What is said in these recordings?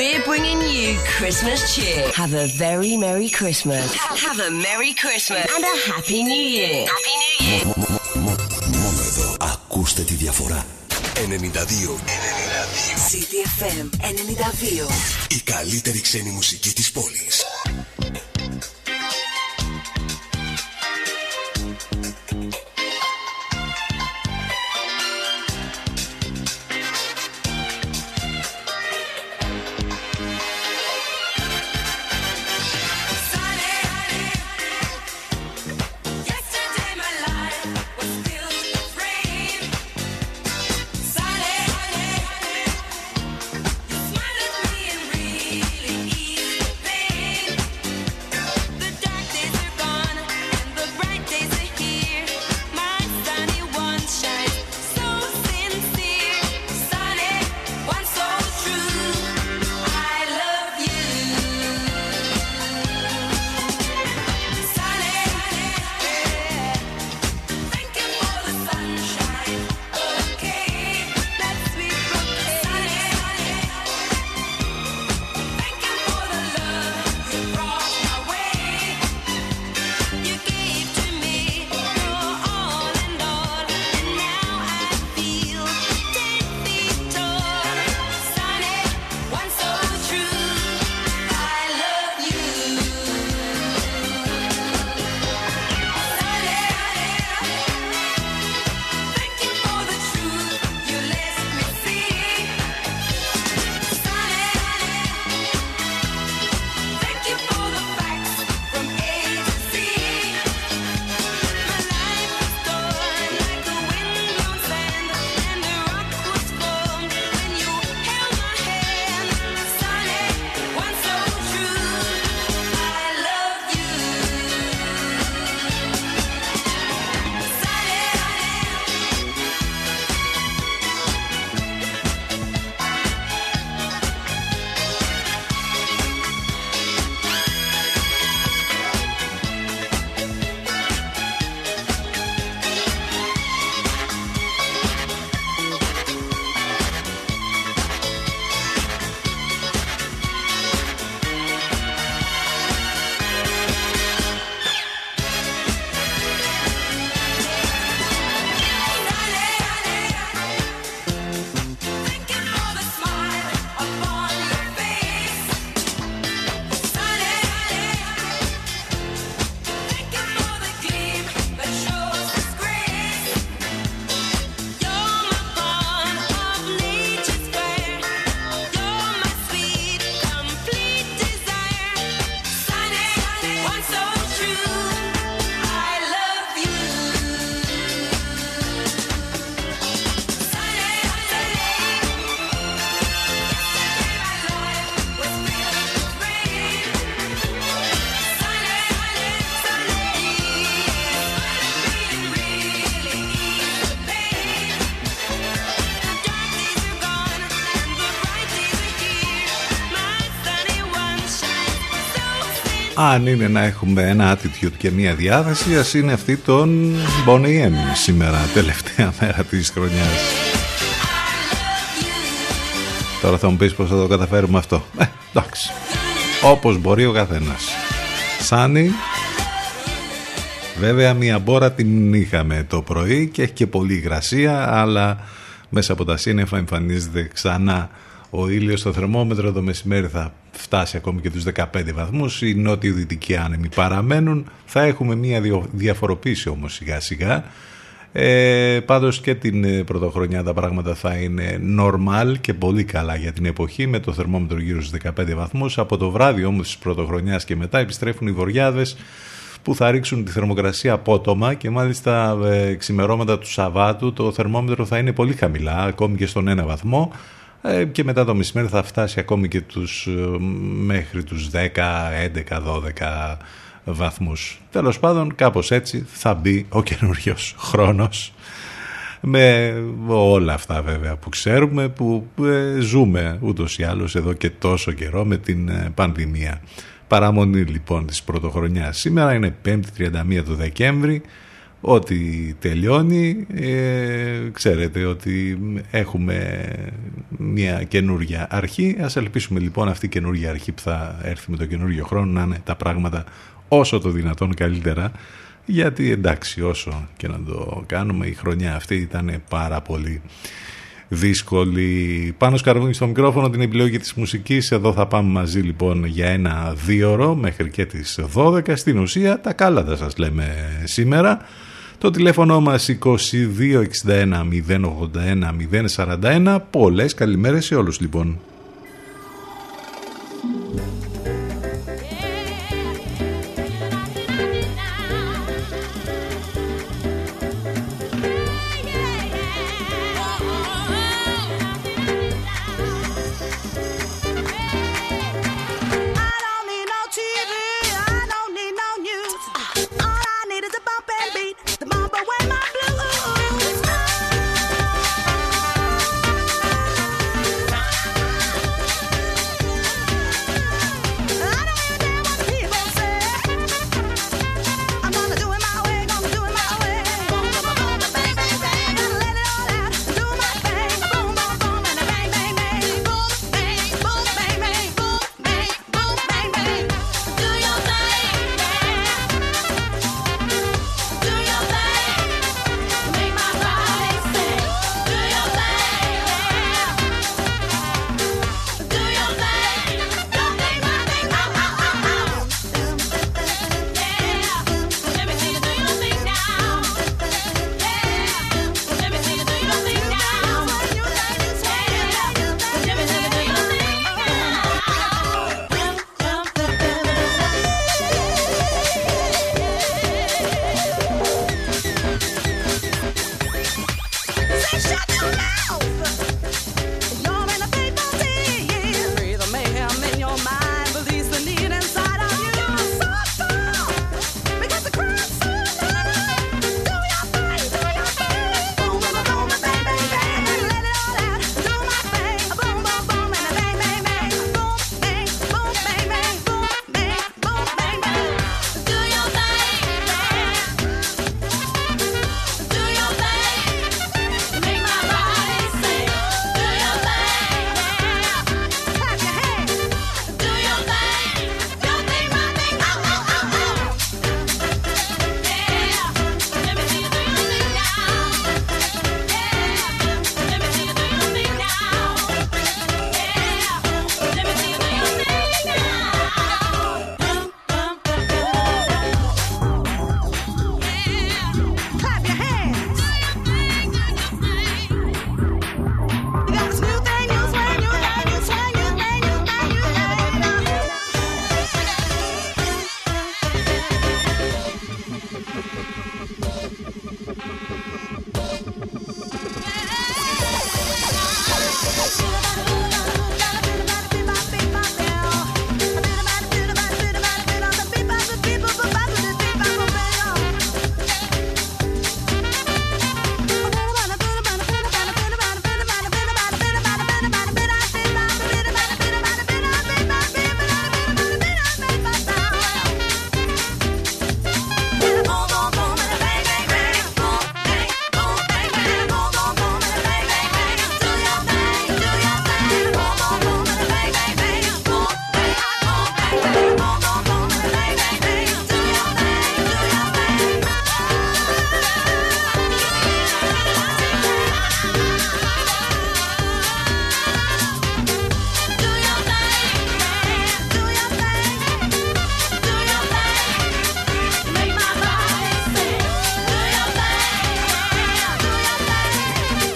We're bringing you Christmas cheer. Have a very Merry Christmas. Have a Merry Christmas and a Happy New Year. Happy New Year. Μόνο εδώ ακούστε τη διαφορά. 92. 92. CTFM 92. Η καλύτερη ξένη μουσική της πόλης. Αν είναι να έχουμε ένα attitude και μία διάθεση, ας είναι αυτή των Bonnie M σήμερα, τελευταία μέρα της χρονιάς. Τώρα θα μου πεις πώς θα το καταφέρουμε αυτό. Ε, εντάξει. Όπως μπορεί ο καθένας. Σάνι, βέβαια μία μπόρα την είχαμε το πρωί και έχει και πολλή υγρασία, αλλά μέσα από τα σύννεφα εμφανίζεται ξανά ο ήλιος στο θερμόμετρο το μεσημέρι θα φτάσει ακόμη και τους 15 βαθμούς. Οι νότιο-δυτικοί άνεμοι παραμένουν. Θα έχουμε μια διαφοροποίηση όμως σιγά σιγά. Ε, πάντως και την ε, πρωτοχρονιά τα πράγματα θα είναι normal και πολύ καλά για την εποχή με το θερμόμετρο γύρω στους 15 βαθμούς. Από το βράδυ όμως της πρωτοχρονιάς και μετά επιστρέφουν οι βοριάδες που θα ρίξουν τη θερμοκρασία απότομα και μάλιστα ε, ξημερώματα του Σαββάτου το θερμόμετρο θα είναι πολύ χαμηλά, ακόμη και στον ένα βαθμό. Ε, και μετά το μεσημέρι θα φτάσει ακόμη και τους, ε, μέχρι τους 10, 11, 12 βαθμούς. Τέλος πάντων κάπως έτσι θα μπει ο καινούριος χρόνος με όλα αυτά βέβαια που ξέρουμε που ε, ζούμε ούτως ή άλλως εδώ και τόσο καιρό με την πανδημία. Παραμονή λοιπόν της πρωτοχρονιάς. Σήμερα είναι 5η 31 του Δεκέμβρη Ό,τι τελειώνει, ε, ξέρετε ότι έχουμε μια καινούργια αρχή. Ας ελπίσουμε λοιπόν αυτή η καινούργια αρχή που θα έρθει με το καινούργιο χρόνο να είναι τα πράγματα όσο το δυνατόν καλύτερα. Γιατί εντάξει όσο και να το κάνουμε η χρονιά αυτή ήταν πάρα πολύ δύσκολη. Πάνω σκαρβούνι στο μικρόφωνο την επιλογή της μουσικής. Εδώ θα πάμε μαζί λοιπόν για ένα δύο ώρο μέχρι και τις 12. Στην ουσία τα κάλατα σας λέμε σήμερα. Το τηλέφωνο μας 2261 081 041. Πολλές καλημέρες σε όλους λοιπόν.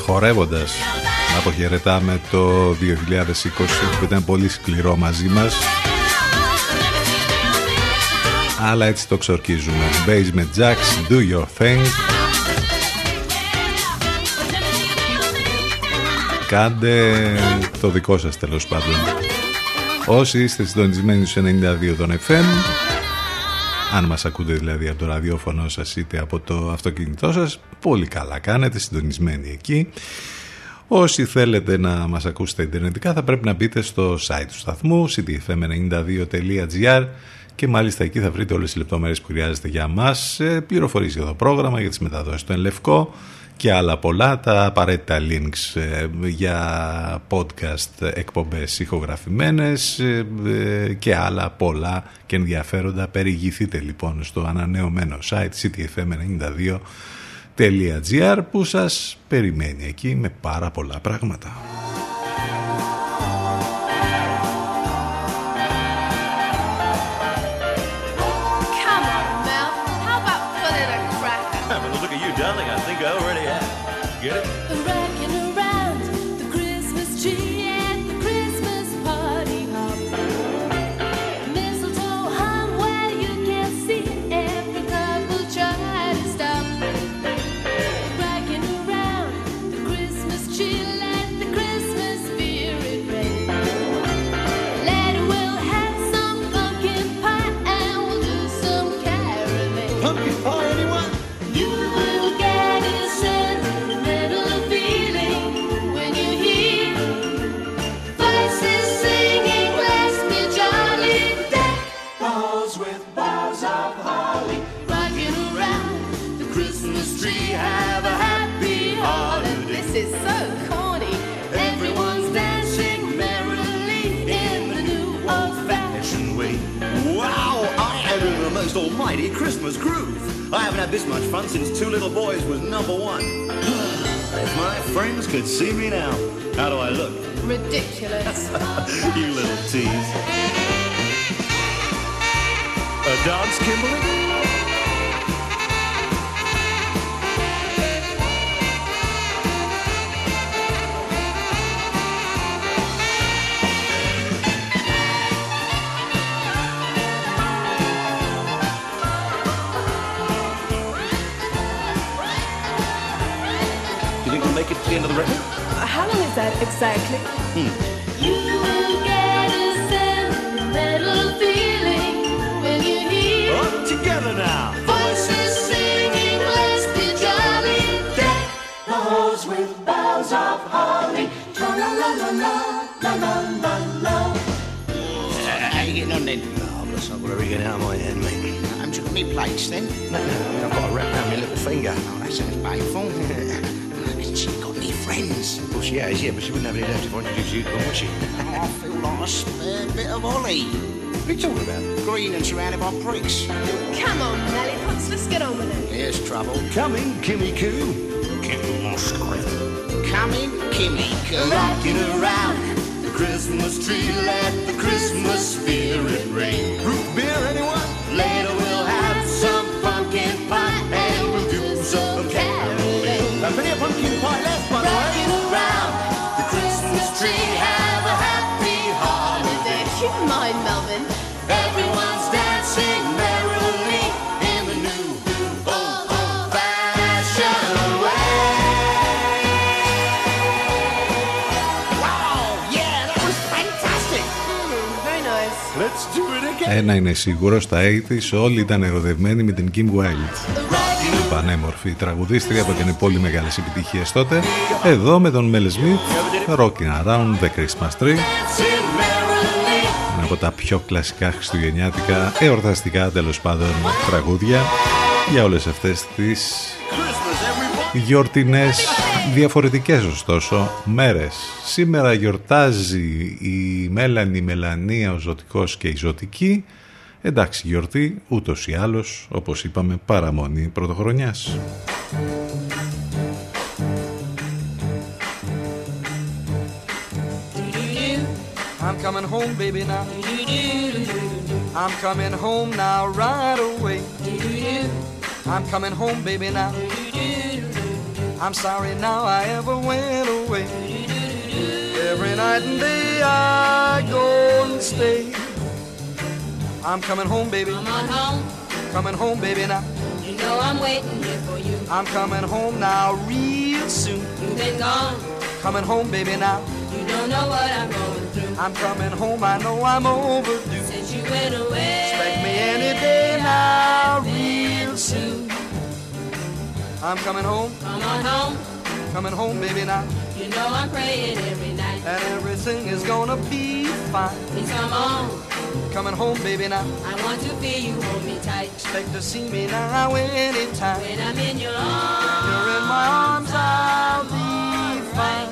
Χορεύοντας. Να αποχαιρετάμε το 2020 που ήταν πολύ σκληρό μαζί μας. Αλλά έτσι το ξορκίζουμε. Basement Jacks, Do Your Thing. Κάντε το δικό σας τέλος πάντων. Όσοι είστε συντονισμένοι στους 92 των FM αν μας ακούτε δηλαδή από το ραδιόφωνο σας είτε από το αυτοκίνητό σας πολύ καλά κάνετε συντονισμένοι εκεί. Όσοι θέλετε να μας ακούσετε ιντερνετικά θα πρέπει να μπείτε στο site του σταθμού ctfm92.gr και μάλιστα εκεί θα βρείτε όλες τις λεπτομέρειες που χρειάζεται για μας, ε, πληροφορίες για το πρόγραμμα, για τις μεταδόσεις στο Ενλευκό και άλλα πολλά, τα απαραίτητα links ε, για podcast εκπομπές ηχογραφημένες ε, και άλλα πολλά και ενδιαφέροντα. Περιηγηθείτε λοιπόν στο ανανεωμένο site ctfm92.gr που σας περιμένει εκεί με πάρα πολλά πράγματα. I haven't had this much fun since Two Little Boys was number one. if my friends could see me now, how do I look? Ridiculous. you little tease. A dance, Kimberly? The end of the record? How long is that exactly? Hmm. You will get a sentimental feeling when you hear All together now. voices singing, let's be jolly. Deck the halls with boughs of holly. La la la la la la la la. How you getting on then? Oh, bless, I've got everything out of my head, mate. I'm took me plates then. No, no, I've got a wrap around my little finger. Oh, that sounds painful. She friends? Well, she has, yeah, but she wouldn't have any left if I introduced you to them, would she? Oh, I feel like a spare bit of Ollie. What are you talking about? Green and surrounded by bricks. Come on, Lollipops, let's get on with it. Here's trouble. Coming, Kimmy Coo. Kimmy Moscow. Coming, Kimmy Coo. Rocking around the Christmas tree, let the Christmas spirit ring. Root beer, anyone? Later we'll have some pumpkin pie Ένα είναι σίγουρο, στα 80's όλοι ήταν ερωτευμένοι με την Kim Wilde. Η πανέμορφη τραγουδίστρια που έκανε πολύ μεγάλες επιτυχίες τότε. Εδώ με τον Mel Smith, Rocking Around the Christmas Tree. Dancing merrily. Ένα από τα πιο κλασικά χριστουγεννιάτικα, εορταστικά τέλος πάντων τραγούδια για όλες αυτές τις Christmas, everybody. γιορτινές διαφορετικές ωστόσο μέρες. Σήμερα γιορτάζει η Μέλανη, η Μελανία, ο Ζωτικός και η Ζωτική. Εντάξει γιορτή, ούτως ή άλλως, όπως είπαμε, παραμονή πρωτοχρονιάς. I'm coming home, baby, now. I'm coming home now, right away. I'm coming home, baby, now. I'm sorry now I ever went away. Every night and day I go and stay. I'm coming home, baby. Come on home, Coming home, baby, now. you know I'm waiting here for you. I'm coming home now, real soon. You've been gone, Coming home, baby, now. you don't know what I'm going through. I'm coming home, I know I'm overdue. Since you went away, Expect me any day now, real soon. I'm coming home, come on home, coming home, baby, now. you know I'm praying every night. And everything is gonna be fine. Please come on, Coming home, baby, now. I want to feel you hold me tight. Expect to see me now anytime. When I'm in your arms. You're in my arms, I'll be fine.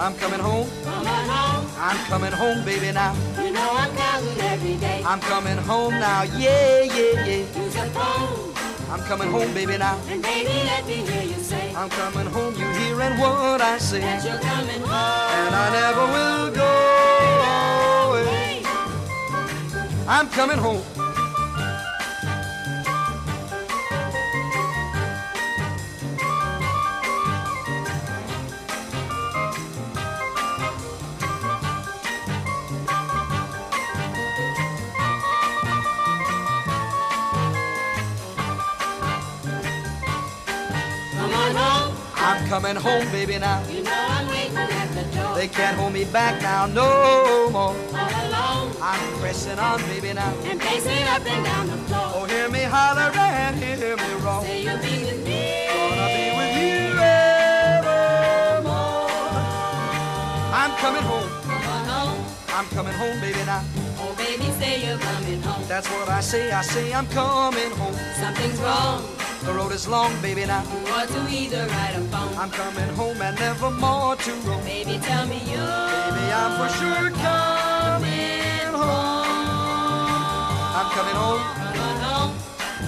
I'm coming home. Coming home. I'm coming home, baby, now. You know I'm counting every day. I'm coming home now, yeah, yeah, yeah. Use the phone. I'm coming home, baby, now. And baby, let me hear you say I'm coming home, you hearing what I say. that you're coming home. And I never will go away. I'm coming home. Coming home, baby, now. You know I'm waiting at the door. They can't hold me back now, no more. All alone. I'm pressing on, baby, now. And pacing up and down the floor. Oh, hear me holler and hear me roar. Say you'll be with me. Gonna be with you evermore. I'm coming home. Come on home. I'm coming home, baby, now. Oh, baby, say you're coming home. That's what I say. I say I'm coming home. Something's wrong. The road is long, baby, now. You ought to either write a phone. I'm coming home and never more to roam. Baby, tell me you're Baby, I'm for sure coming home. I'm coming home. Come on home.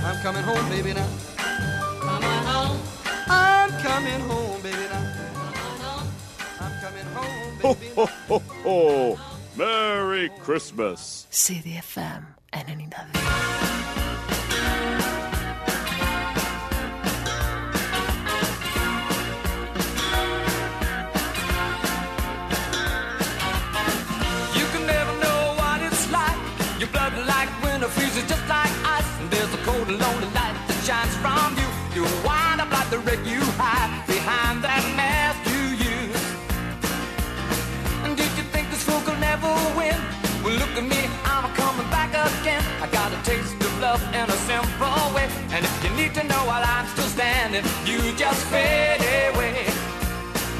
I'm coming home, baby, now. Come on home. I'm coming home, baby, now. Come on home. I'm coming home, Ho, baby. ho, ho, ho. Merry Christmas. CDFM 92. Cold lonely light that shines from you. You wind up like the wreck you hide behind that mask you use. And did you think this fool could never win? Well, look at me, I'm coming back again. I got a taste of love in a simple way. And if you need to know while I'm still standing, you just fade away.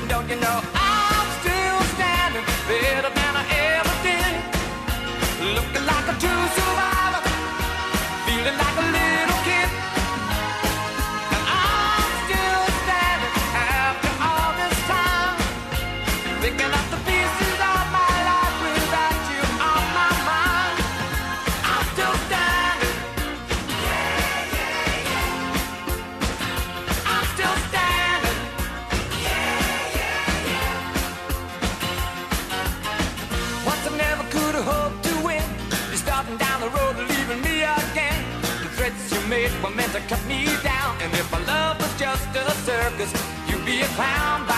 Don't you know found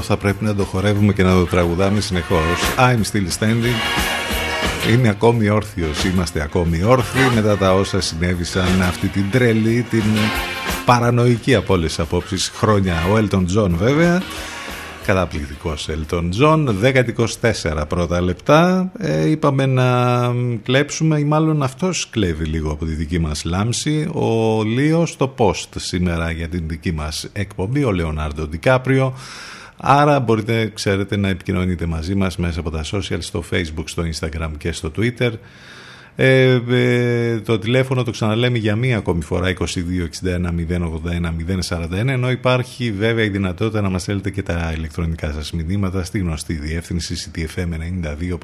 Αυτό θα πρέπει να το χορεύουμε και να το τραγουδάμε συνεχώς. I'm still standing. Είναι ακόμη όρθιος, είμαστε ακόμη όρθιοι μετά τα όσα συνέβησαν αυτή την τρελή, την παρανοϊκή από όλες τις απόψεις χρόνια. Ο Elton John βέβαια, καταπληκτικός Elton John, 10-24 πρώτα λεπτά. Ε, είπαμε να κλέψουμε ή μάλλον αυτός κλέβει λίγο από τη δική μας λάμψη. Ο Λίο στο post σήμερα για την δική μας εκπομπή, ο Λεωνάρντο Ντικάπριο Άρα μπορείτε, ξέρετε, να επικοινωνείτε μαζί μας μέσα από τα social, στο facebook, στο instagram και στο twitter. Ε, ε, το τηλέφωνο το ξαναλέμε για μία ακόμη φορά 2261 081 041 ενώ υπάρχει βέβαια η δυνατότητα να μας στέλνετε και τα ηλεκτρονικά σας μηνύματα στη γνωστή διεύθυνση ctfm92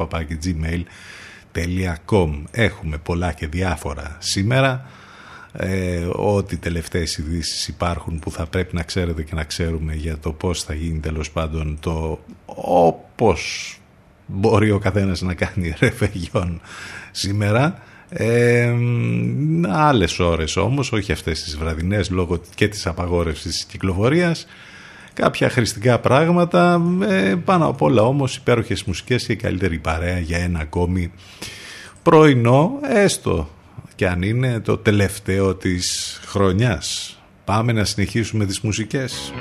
gmail.com Έχουμε πολλά και διάφορα σήμερα ε, ό,τι τελευταίες ειδήσεις υπάρχουν που θα πρέπει να ξέρετε και να ξέρουμε για το πώς θα γίνει τέλος πάντων το όπως μπορεί ο καθένας να κάνει ρεφεγιόν σήμερα. Ε, άλλες ώρες όμως όχι αυτές τις βραδινές λόγω και της απαγόρευσης της κυκλοφορίας. Κάποια χρηστικά πράγματα ε, πάνω απ' όλα όμως υπέροχες μουσικές και καλύτερη παρέα για ένα ακόμη πρωινό έστω και αν είναι το τελευταίο της χρονιάς. Πάμε να συνεχίσουμε τις μουσικές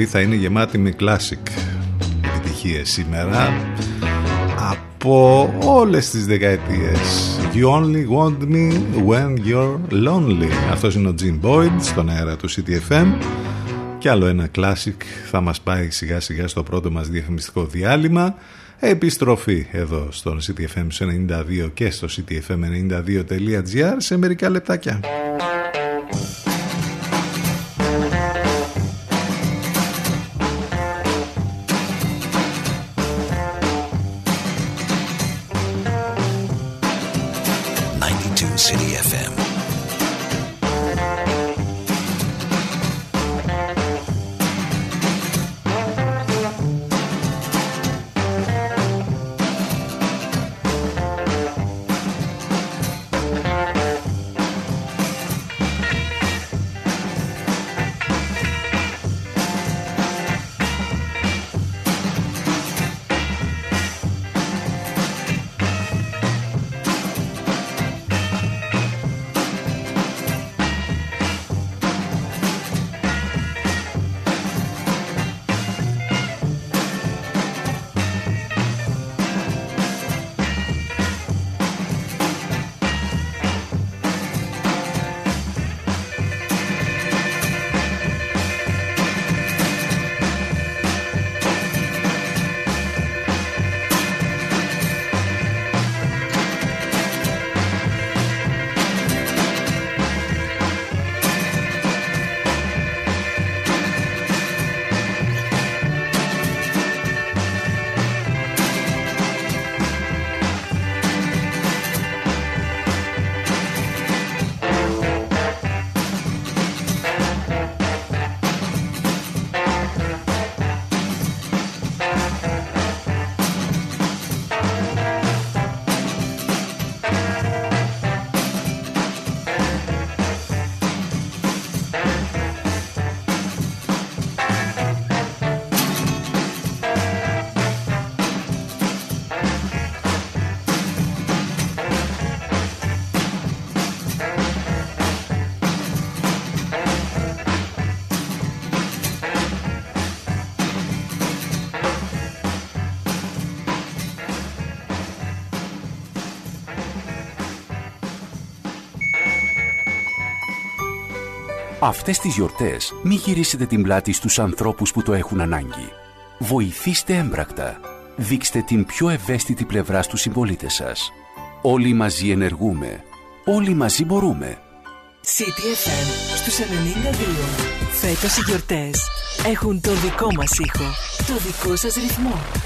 εκπομπή θα είναι γεμάτη με classic επιτυχίες σήμερα από όλες τις δεκαετίες. You only want me when you're lonely. Αυτός είναι ο Jim Boyd στον αέρα του CTFM και άλλο ένα classic θα μας πάει σιγά σιγά στο πρώτο μας διαφημιστικό διάλειμμα. Επιστροφή εδώ στον CTFM 92 και στο ctfm92.gr σε μερικά λεπτάκια. Αυτές τις γιορτές μην γυρίσετε την πλάτη στους ανθρώπους που το έχουν ανάγκη. Βοηθήστε έμπρακτα. Δείξτε την πιο ευαίσθητη πλευρά στους συμπολίτες σας. Όλοι μαζί ενεργούμε. Όλοι μαζί μπορούμε. CTFM στους 92. Φέτος οι γιορτές έχουν το δικό μας ήχο, το δικό σας ρυθμό.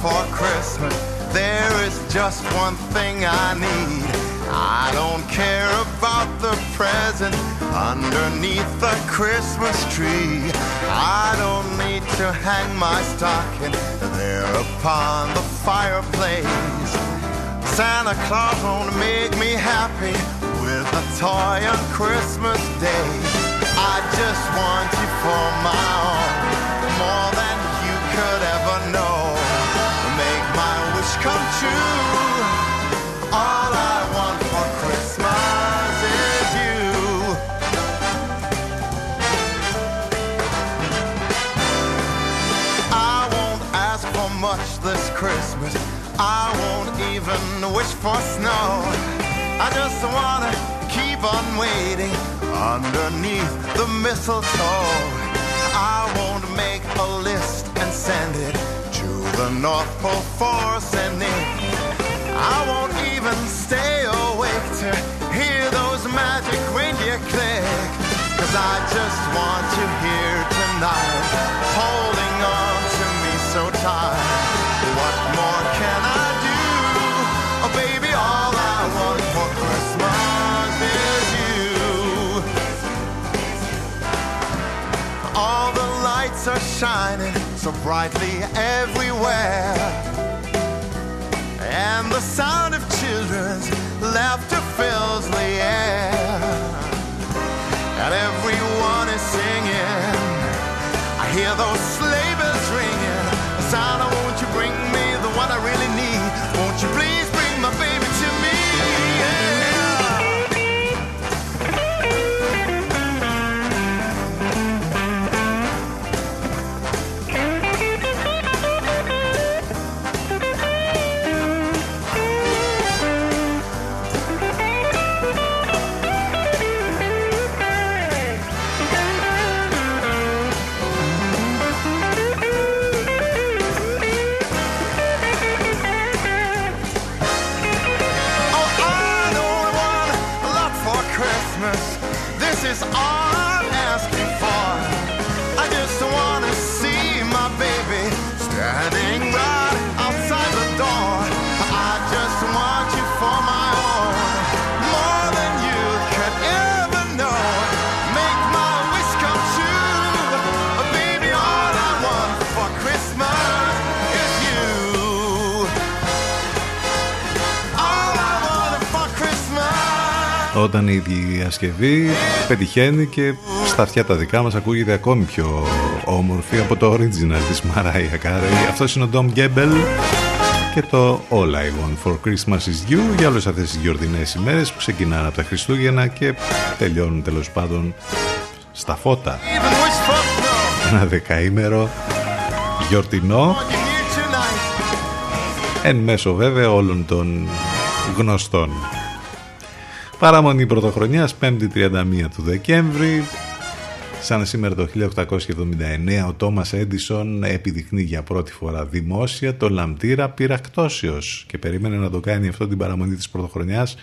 For Christmas. There is just one thing I need. I don't care about the present underneath the Christmas tree. I don't need to hang my stocking there upon the fireplace. Santa Claus won't make me happy with a toy on Christmas Day. I just want you for my own, more than you could this Christmas. I won't even wish for snow. I just wanna keep on waiting underneath the mistletoe. I won't make a list and send it the North Pole for sending. I won't even stay awake to hear those magic reindeer click. Cause I just want you here tonight, holding on to me so tight. What more can I do? Oh, baby, all I want for Christmas is you. All the lights are shining so brightly everywhere. And the sound of children's laughter fills the air. And everyone is singing. I hear those Christmas. Όταν η διασκευή πετυχαίνει και στα αυτιά τα δικά μας ακούγεται ακόμη πιο όμορφη από το original της Mariah Carey. Αυτός είναι ο Dom Gable και το All I Want for Christmas is You για όλες αυτές τις γιορτινές ημέρες που ξεκινάνε από τα Χριστούγεννα και τελειώνουν τέλος πάντων στα φώτα. Ένα δεκαήμερο γιορτινό εν μέσω βέβαια όλων των γνωστών. Παραμονή πρωτοχρονιάς 5η 31 του Δεκέμβρη Σαν σήμερα το 1879 ο Τόμας Έντισον επιδεικνύει για πρώτη φορά δημόσια το λαμπτήρα πυρακτώσεως και περίμενε να το κάνει αυτό την παραμονή της πρωτοχρονιάς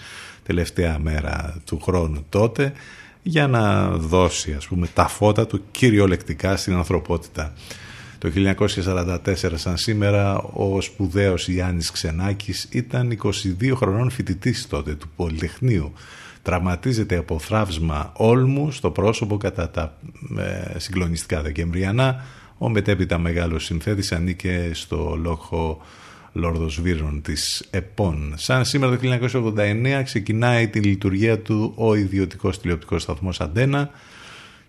τελευταία μέρα του χρόνου τότε για να δώσει ας πούμε τα φώτα του κυριολεκτικά στην ανθρωπότητα. Το 1944 σαν σήμερα ο σπουδαίος Γιάννης Ξενάκης ήταν 22 χρονών φοιτητής τότε του Πολυτεχνείου. Τραυματίζεται από θράψμα όλμου στο πρόσωπο κατά τα ε, συγκλονιστικά Δεκεμβριανά. Ο μετέπειτα μεγάλος συνθέτης ανήκε στο λόγο Λόρδος Βύρων της ΕΠΟΝ. Σαν σήμερα το 1989 ξεκινάει τη λειτουργία του ο ιδιωτικός τηλεοπτικός σταθμός Αντένα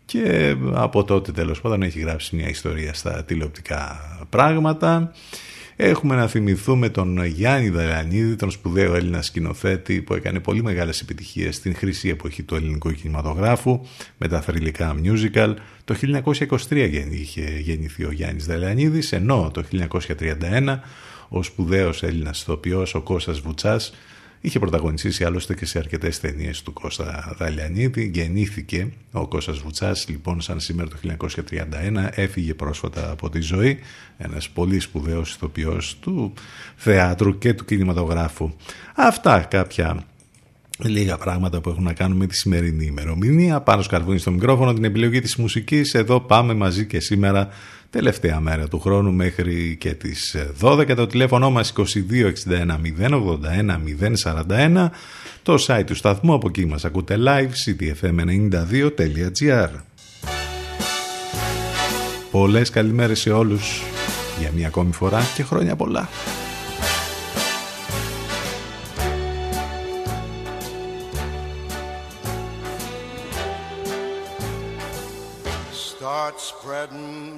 και από τότε τέλος πάντων έχει γράψει μια ιστορία στα τηλεοπτικά πράγματα. Έχουμε να θυμηθούμε τον Γιάννη Δαλανίδη, τον σπουδαίο Έλληνα σκηνοθέτη που έκανε πολύ μεγάλες επιτυχίες στην χρυσή εποχή του ελληνικού κινηματογράφου με τα θρηλυκά musical. Το 1923 είχε γεννηθεί ο Γιάννης Δαλανίδης, ενώ το 1931 ο σπουδαίος Έλληνας ηθοποιός ο Κώστας Βουτσάς Είχε πρωταγωνιστήσει άλλωστε και σε αρκετές ταινίες του Κώστα Δαλιανίδη. Γεννήθηκε ο Κώστας Βουτσάς λοιπόν σαν σήμερα το 1931. Έφυγε πρόσφατα από τη ζωή. Ένας πολύ σπουδαίος ηθοποιός του θεάτρου και του κινηματογράφου. Αυτά κάποια Λίγα πράγματα που έχουν να κάνουν με τη σημερινή ημερομηνία. Πάνω σκαρβούνι στο μικρόφωνο την επιλογή της μουσικής. Εδώ πάμε μαζί και σήμερα τελευταία μέρα του χρόνου μέχρι και τις 12 το τηλέφωνο μας 2261 081 041 το site του σταθμού από εκεί μας ακούτε live ctfm92.gr Πολλές καλημέρες σε όλους για μια ακόμη φορά και χρόνια πολλά. Start spreading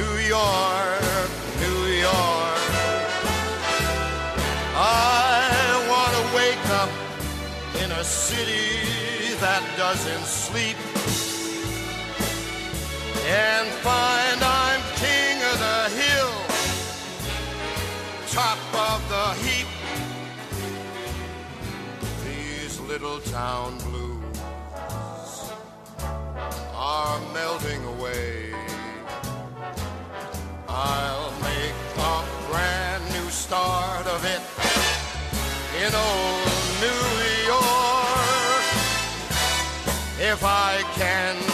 New York, New York. I want to wake up in a city that doesn't sleep and find I'm king of the hill, top of the heap. These little town blues are melting away. I'll make a brand new start of it in old New York. If I can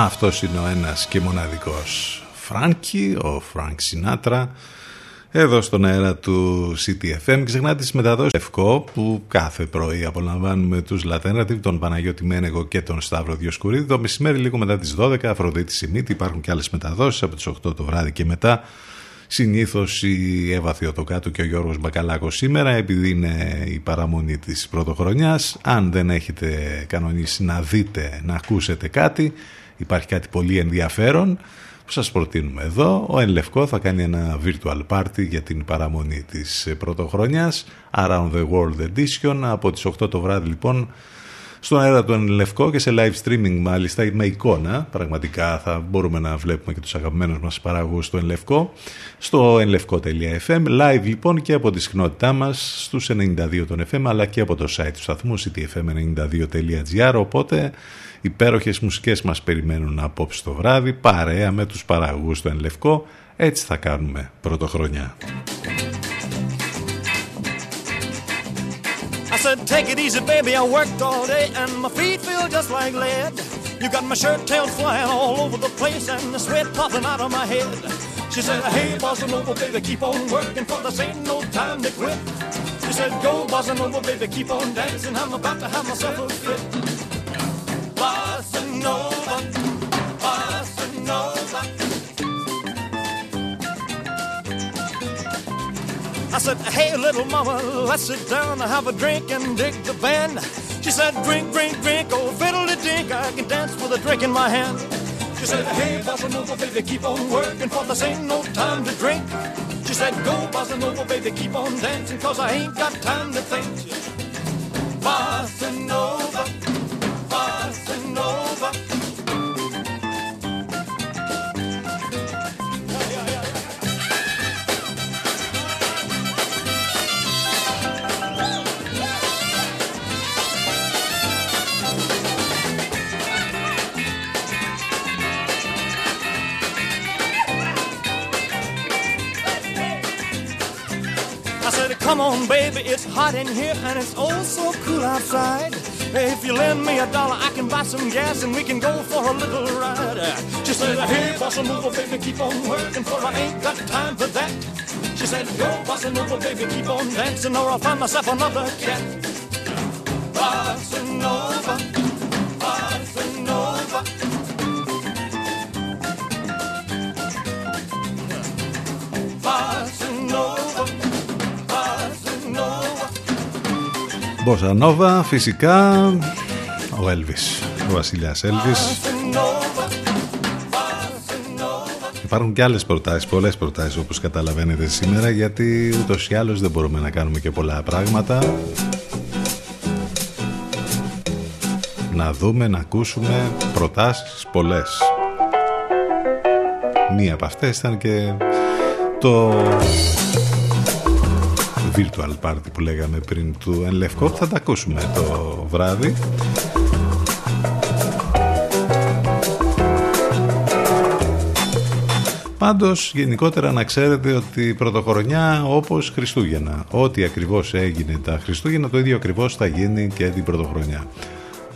Αυτός είναι ο ένας και μοναδικός. Φράνκι, ο Φρανκ Σινάτρα εδώ στον αέρα του City FM ξεχνάτε τις μεταδόσεις. Ευκό που κάθε πρωί απολαμβάνουμε τους Laternative τον Παναγιώτη Μένεγο και τον Σταύρο Διοσκουρίδη. Το μεσημέρι λίγο μετά τις 12 Αφροδίτη Σιμίτη υπάρχουν και άλλες μεταδόσεις. Από τις 8 το βράδυ και μετά Συνήθως η Εύα Θεοτοκάτου και ο Γιώργος Μπακαλάκος σήμερα επειδή είναι η παραμονή της πρωτοχρονιάς. Αν δεν έχετε κανονίσει να δείτε, να ακούσετε κάτι υπάρχει κάτι πολύ ενδιαφέρον που σας προτείνουμε εδώ. Ο Εν Λευκό θα κάνει ένα virtual party για την παραμονή της πρωτοχρονιάς Around the World Edition από τις 8 το βράδυ λοιπόν στον αέρα του Εν Λευκό και σε live streaming μάλιστα με εικόνα. Πραγματικά θα μπορούμε να βλέπουμε και τους αγαπημένους μας παραγωγούς στο Εν Λευκό στο enlevko.fm live λοιπόν και από τη συχνότητά μας στους 92 των FM αλλά και από το site του σταθμού ctfm92.gr οπότε υπέροχες μουσικές μας περιμένουν απόψε το βράδυ παρέα με τους παραγωγούς του Εν Λευκό έτσι θα κάνουμε πρωτοχρονιά. Said, take it easy, baby. I worked all day and my feet feel just like lead. You got my shirt tails flying all over the place and the sweat popping out of my head. She said, hey, bossa over, baby, keep on working for this ain't no time to quit. She said, go, bossa over, baby, keep on dancing. I'm about to have myself a fit. Bossa nova, I said, hey, little mama, let's sit down and have a drink and dig the band. She said, drink, drink, drink, oh, fiddle-de-dink, I can dance with a drink in my hand. She said, hey, bossa nova, baby, keep on working, for this ain't no time to drink. She said, go, bossa nova, baby, keep on dancing, cause I ain't got time to think. Bossa nova, baby, it's hot in here and it's oh so cool outside. If you lend me a dollar, I can buy some gas and we can go for a little ride. She said, hey, bossa nova, baby, keep on working for I ain't got time for that. She said, go, bossa nova, baby, keep on dancing or I'll find myself another cat. Bossa nova, Μπόσα Νόβα, φυσικά ο Έλβης, ο βασιλιάς Έλβης. Υπάρχουν και άλλες προτάσεις, πολλές προτάσεις όπως καταλαβαίνετε σήμερα γιατί ούτως ή άλλως δεν μπορούμε να κάνουμε και πολλά πράγματα. Να δούμε, να ακούσουμε προτάσεις πολλές. Μία από αυτές ήταν και το virtual party που λέγαμε πριν του Εν Λευκό θα τα ακούσουμε το βράδυ. Πάντως γενικότερα να ξέρετε ότι η πρωτοχρονιά όπως Χριστούγεννα Ό,τι ακριβώς έγινε τα Χριστούγεννα το ίδιο ακριβώς θα γίνει και την πρωτοχρονιά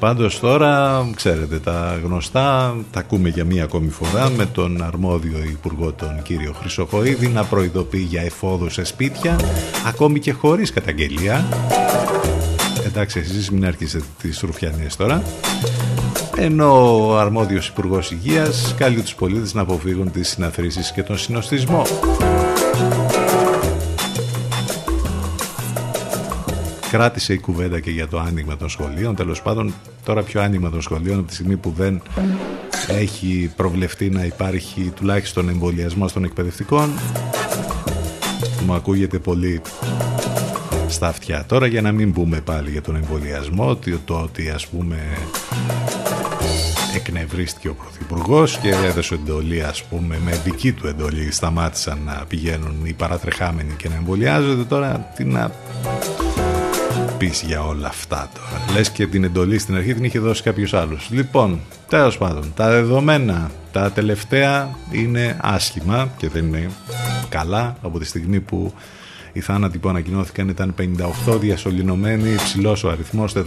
Πάντως τώρα, ξέρετε, τα γνωστά τα ακούμε για μία ακόμη φορά με τον αρμόδιο υπουργό τον κύριο Χρυσοχοίδη να προειδοποιεί για εφόδους σε σπίτια, ακόμη και χωρίς καταγγελία. Εντάξει, εσείς μην άρχισετε τις ρουφιανίες τώρα. Ενώ ο αρμόδιος υπουργός υγείας καλεί τους πολίτες να αποφύγουν τις συναθρήσεις και τον συνοστισμό. Κράτησε η κουβέντα και για το άνοιγμα των σχολείων. Τέλος πάντων, τώρα πιο άνοιγμα των σχολείων από τη στιγμή που δεν έχει προβλεφτεί να υπάρχει τουλάχιστον εμβολιασμός των εκπαιδευτικών. Μου ακούγεται πολύ στα αυτιά. Τώρα για να μην πούμε πάλι για τον εμβολιασμό, ότι το ότι ας πούμε εκνευρίστηκε ο Πρωθυπουργός και έδωσε εντολή, ας πούμε, με δική του εντολή σταμάτησαν να πηγαίνουν οι παρατρεχάμενοι και να εμβολιάζονται. Τώρα τι να πεις για όλα αυτά τώρα. Λες και την εντολή στην αρχή την είχε δώσει κάποιος άλλος. Λοιπόν, τέλος πάντων, τα δεδομένα τα τελευταία είναι άσχημα και δεν είναι καλά από τη στιγμή που οι θάνατοι που ανακοινώθηκαν ήταν 58 διασωληνωμένοι, υψηλός ο αριθμός 443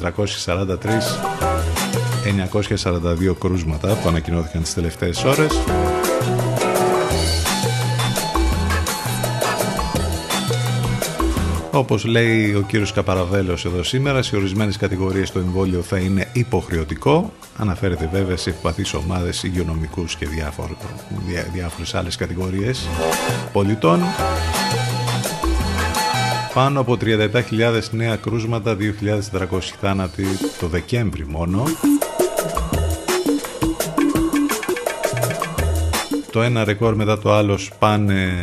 942 κρούσματα που ανακοινώθηκαν τις τελευταίες ώρες Όπως λέει ο κύριος Καπαραβέλος εδώ σήμερα, σε ορισμένες κατηγορίες το εμβόλιο θα είναι υποχρεωτικό. Αναφέρεται βέβαια σε ευπαθείς ομάδες, υγειονομικούς και διάφορες, διάφορες άλλες κατηγορίες πολιτών. Πάνω από 37.000 νέα κρούσματα, 2.400 θάνατοι το Δεκέμβρη μόνο. Το ένα ρεκόρ μετά το άλλο σπάνε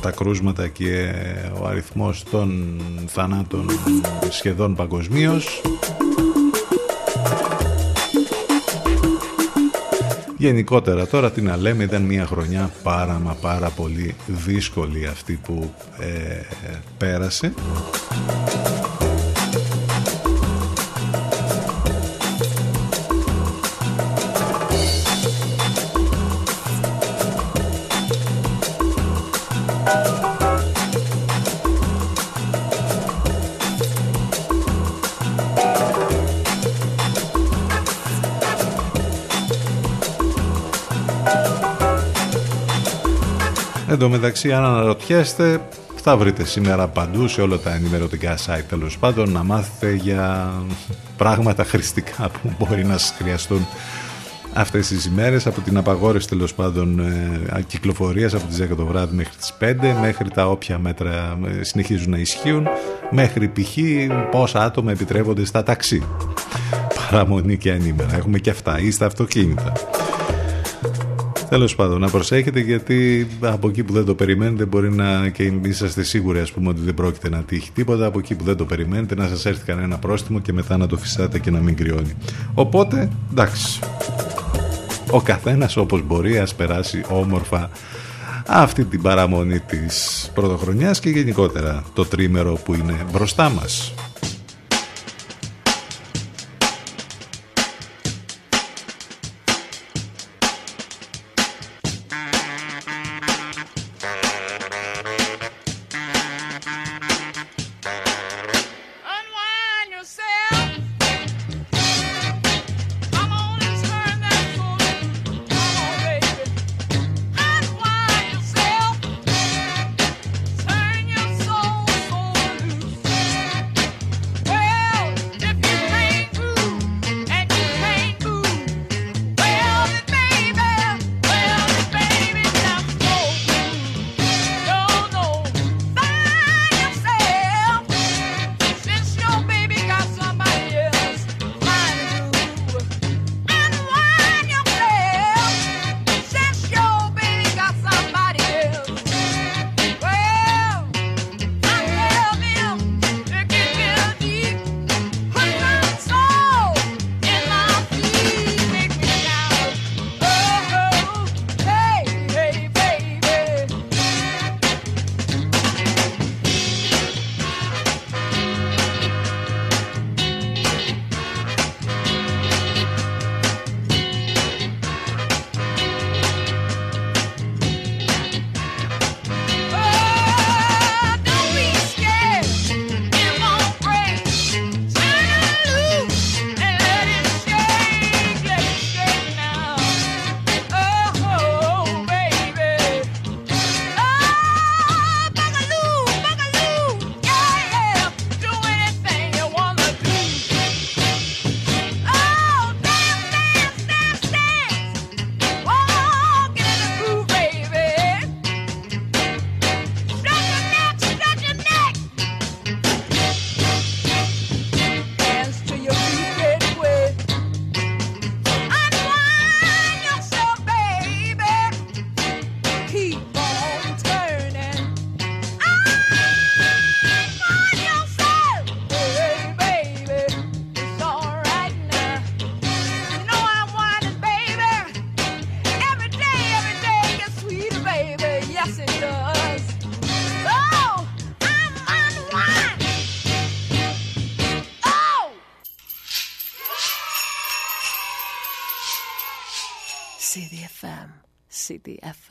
τα κρούσματα και ο αριθμός των θανάτων σχεδόν παγκοσμίως. Γενικότερα τώρα τι να λέμε ήταν μια χρονιά πάρα μα πάρα πολύ δύσκολη αυτή που ε, πέρασε. Εν τω μεταξύ, αν αναρωτιέστε, θα βρείτε σήμερα παντού σε όλα τα ενημερωτικά site τέλος πάντων να μάθετε για πράγματα χρηστικά που μπορεί να σας χρειαστούν αυτές τις ημέρες. Από την απαγόρευση τέλος πάντων ε, κυκλοφορίας από τις 10 το βράδυ μέχρι τις 5 μέχρι τα όποια μέτρα ε, συνεχίζουν να ισχύουν μέχρι π.χ. πόσα άτομα επιτρέπονται στα ταξί. Παραμονή και ανήμερα έχουμε και αυτά ή στα αυτοκίνητα Τέλος πάντων, να προσέχετε γιατί από εκεί που δεν το περιμένετε μπορεί να και είσαστε σίγουροι ας πούμε ότι δεν πρόκειται να τύχει τίποτα. Από εκεί που δεν το περιμένετε να σας έρθει κανένα πρόστιμο και μετά να το φυσάτε και να μην κρυώνει. Οπότε, εντάξει. Ο καθένας όπως μπορεί ας περάσει όμορφα αυτή την παραμονή της πρωτοχρονιάς και γενικότερα το τρίμερο που είναι μπροστά μας.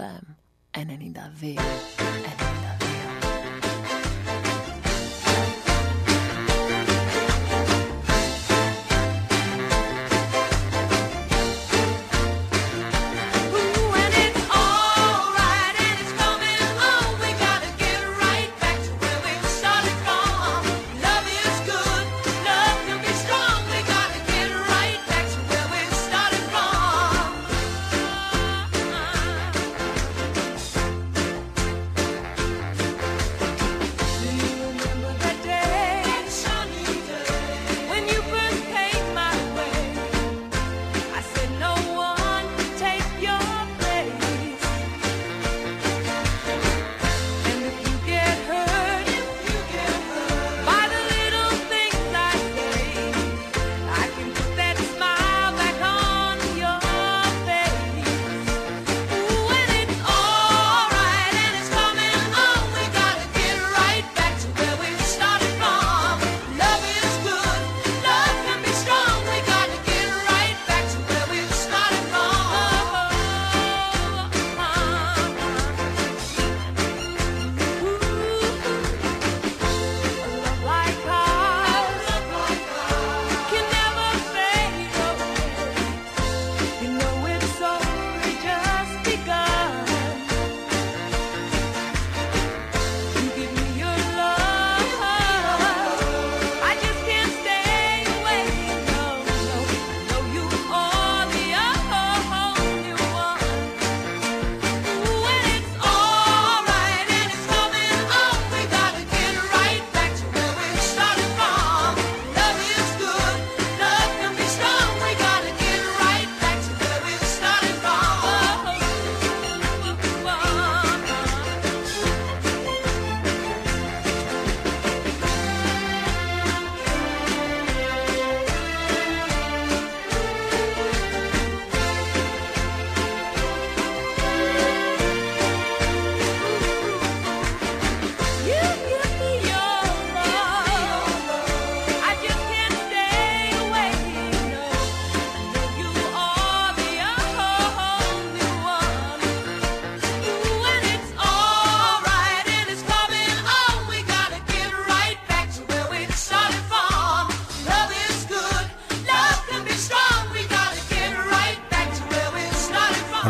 firm.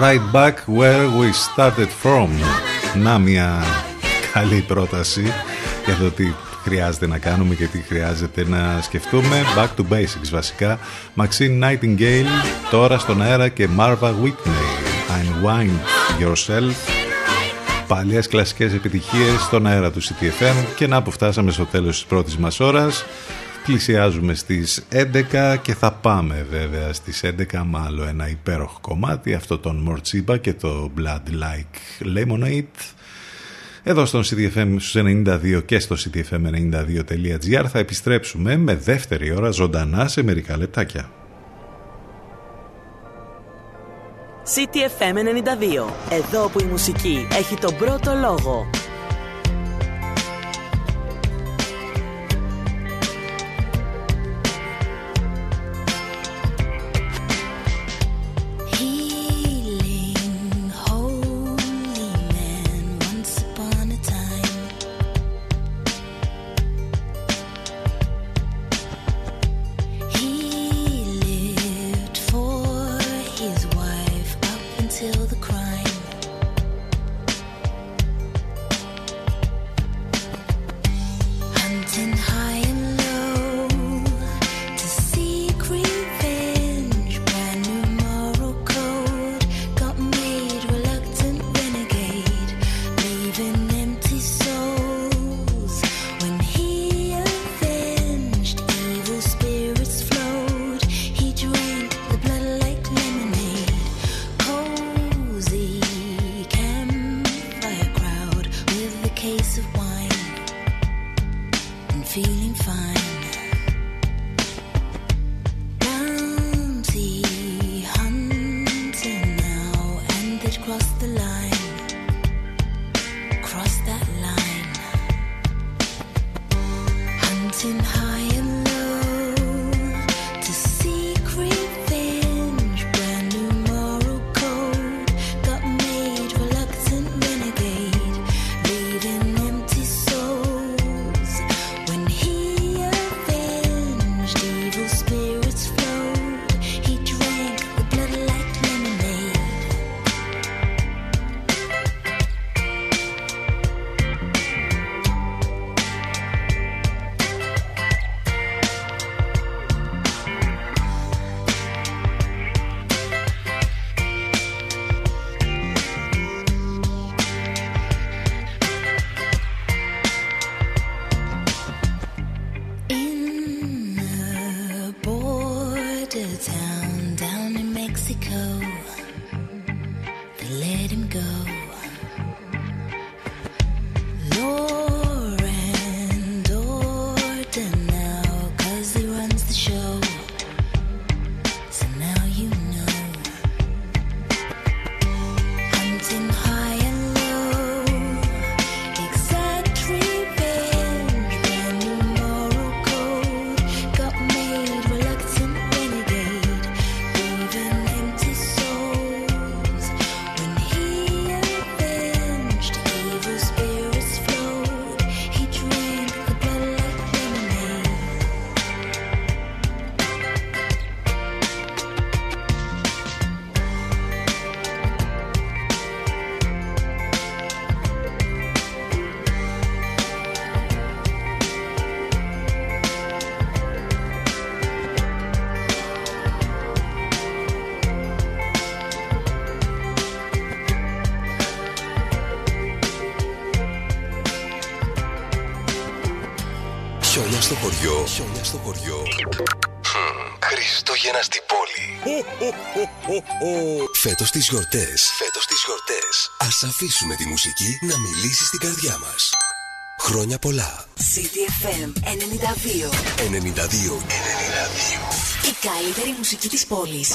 Right back where we started from. Να μια καλή πρόταση για το τι χρειάζεται να κάνουμε και τι χρειάζεται να σκεφτούμε. Back to basics βασικά. Maxine Nightingale τώρα στον αέρα και Marva Whitney. Unwind yourself. Παλιές κλασικές επιτυχίες στον αέρα του CTFM και να που φτάσαμε στο τέλος της πρώτης μας ώρας. Πλησιάζουμε στις 11 και θα πάμε βέβαια στις 11 με άλλο ένα υπέροχο κομμάτι αυτό τον Μορτσίμπα και το Blood Like Lemonade εδώ στον CDFM στους 92 και στο cdfm92.gr θα επιστρέψουμε με δεύτερη ώρα ζωντανά σε μερικά λεπτάκια. CTFM 92. Εδώ που η μουσική έχει τον πρώτο λόγο. Φέτος τις γιορτές. Φέτος τις γιορτές. Ας αφήσουμε τη μουσική να μιλήσει στην καρδιά μας. Χρόνια πολλά. CTFM 92. 92. 92. Η καλύτερη μουσική της πόλης.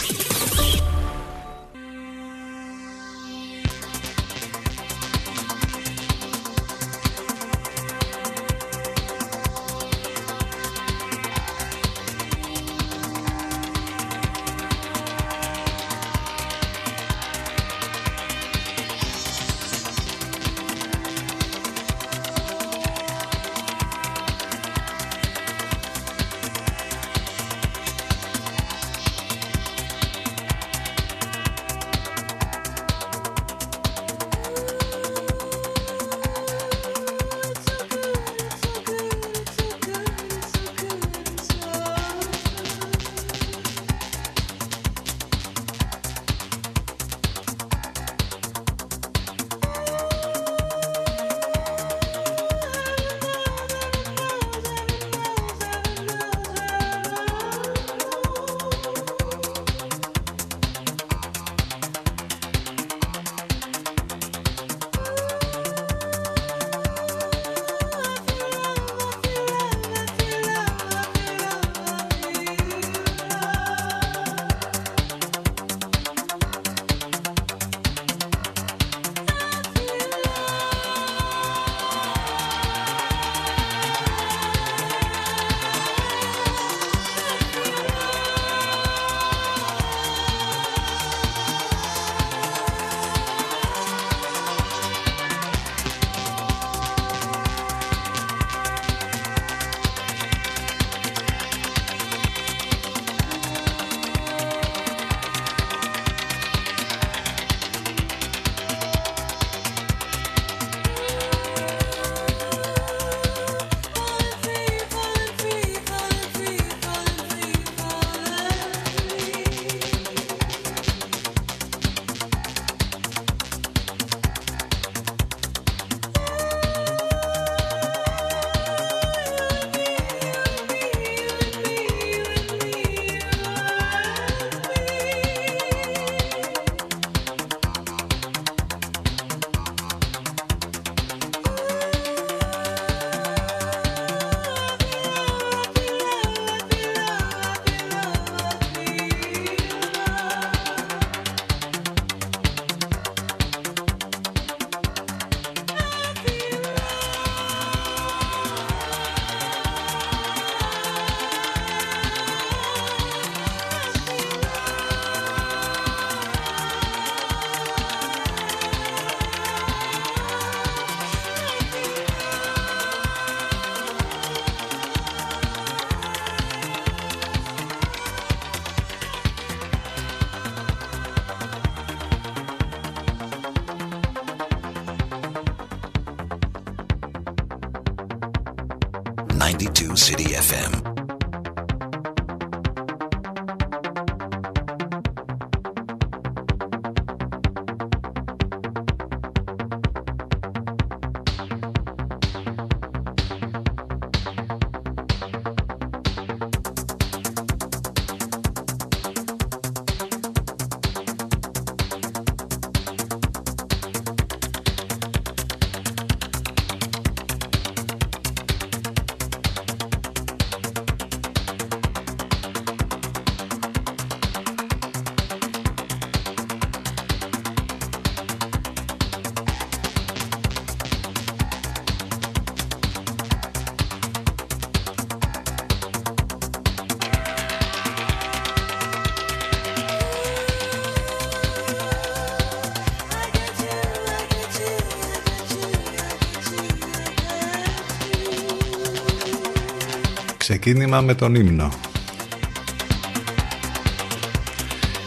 Ξεκίνημα με τον ύμνο.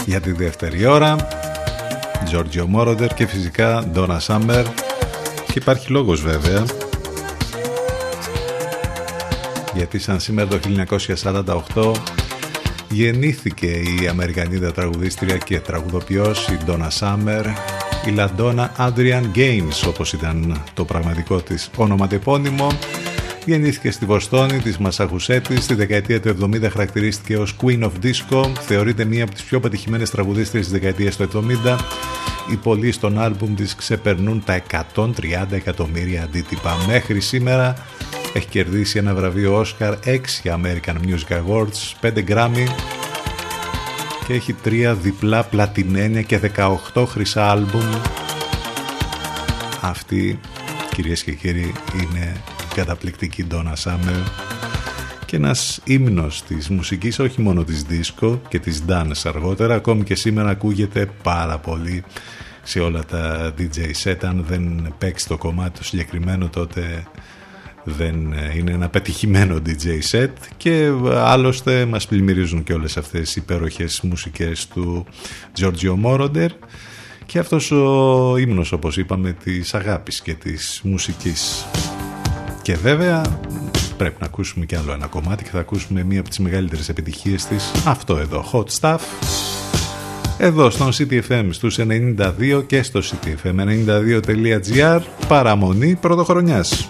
Για τη δεύτερη ώρα, Giorgio Moroder και φυσικά Donna Summer. Και υπάρχει λόγος βέβαια. Γιατί σαν σήμερα το 1948 γεννήθηκε η Αμερικανίδα τραγουδίστρια και τραγουδοποιός η Donna Summer η Λαντόνα Adrian Gaines όπως ήταν το πραγματικό της όνομα τεπώνυμο Γεννήθηκε στη Βοστόνη της Μασαχουσέτης, στη δεκαετία του 70 χαρακτηρίστηκε ως Queen of Disco, θεωρείται μία από τις πιο πετυχημένες τραγουδίστρες της δεκαετίας του 70. Οι πολλοί στον άλμπουμ της ξεπερνούν τα 130 εκατομμύρια αντίτυπα. Μέχρι σήμερα έχει κερδίσει ένα βραβείο Oscar, 6 American Music Awards, 5 Grammy και έχει τρία διπλά πλατινένια και 18 χρυσά άλμπουμ. Αυτή, κυρίες και κύριοι, είναι καταπληκτική Donna Summer και ένας ύμνος της μουσικής όχι μόνο της disco και της dance αργότερα ακόμη και σήμερα ακούγεται πάρα πολύ σε όλα τα DJ set αν δεν παίξει το κομμάτι το συγκεκριμένο τότε δεν είναι ένα πετυχημένο DJ set και άλλωστε μας πλημμυρίζουν και όλες αυτές οι υπέροχες μουσικές του Giorgio Moroder και αυτός ο ύμνος όπως είπαμε της αγάπης και της μουσικής. Και βέβαια πρέπει να ακούσουμε κι άλλο ένα κομμάτι και θα ακούσουμε μία από τις μεγαλύτερες επιτυχίες της, αυτό εδώ, Hot Stuff. Εδώ στον CTFM στους 92 και στο ctfm92.gr παραμονή πρωτοχρονιάς.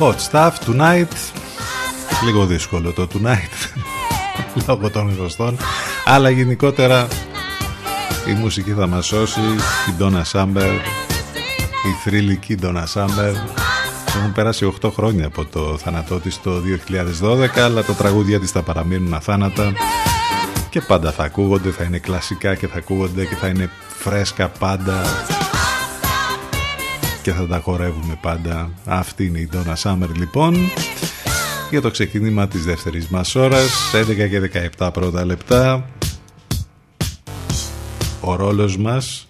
Hot Stuff Tonight. Λίγο δύσκολο το Tonight Λόγω των γνωστών. Αλλά γενικότερα Η μουσική θα μας σώσει Η Donna Summer Η θρηλυκή Donna Summer. Έχουν περάσει 8 χρόνια από το θάνατό της το 2012 Αλλά τα τραγούδια της θα παραμείνουν αθάνατα. Και πάντα θα ακούγονται Θα είναι κλασικά και θα ακούγονται Και θα είναι φρέσκα πάντα και θα τα χορεύουμε πάντα. Αυτή είναι η Donna Summer λοιπόν. Για το ξεκίνημα της δεύτερης μας ώρας 11 και 17 πρώτα λεπτά. Ο ρόλος μας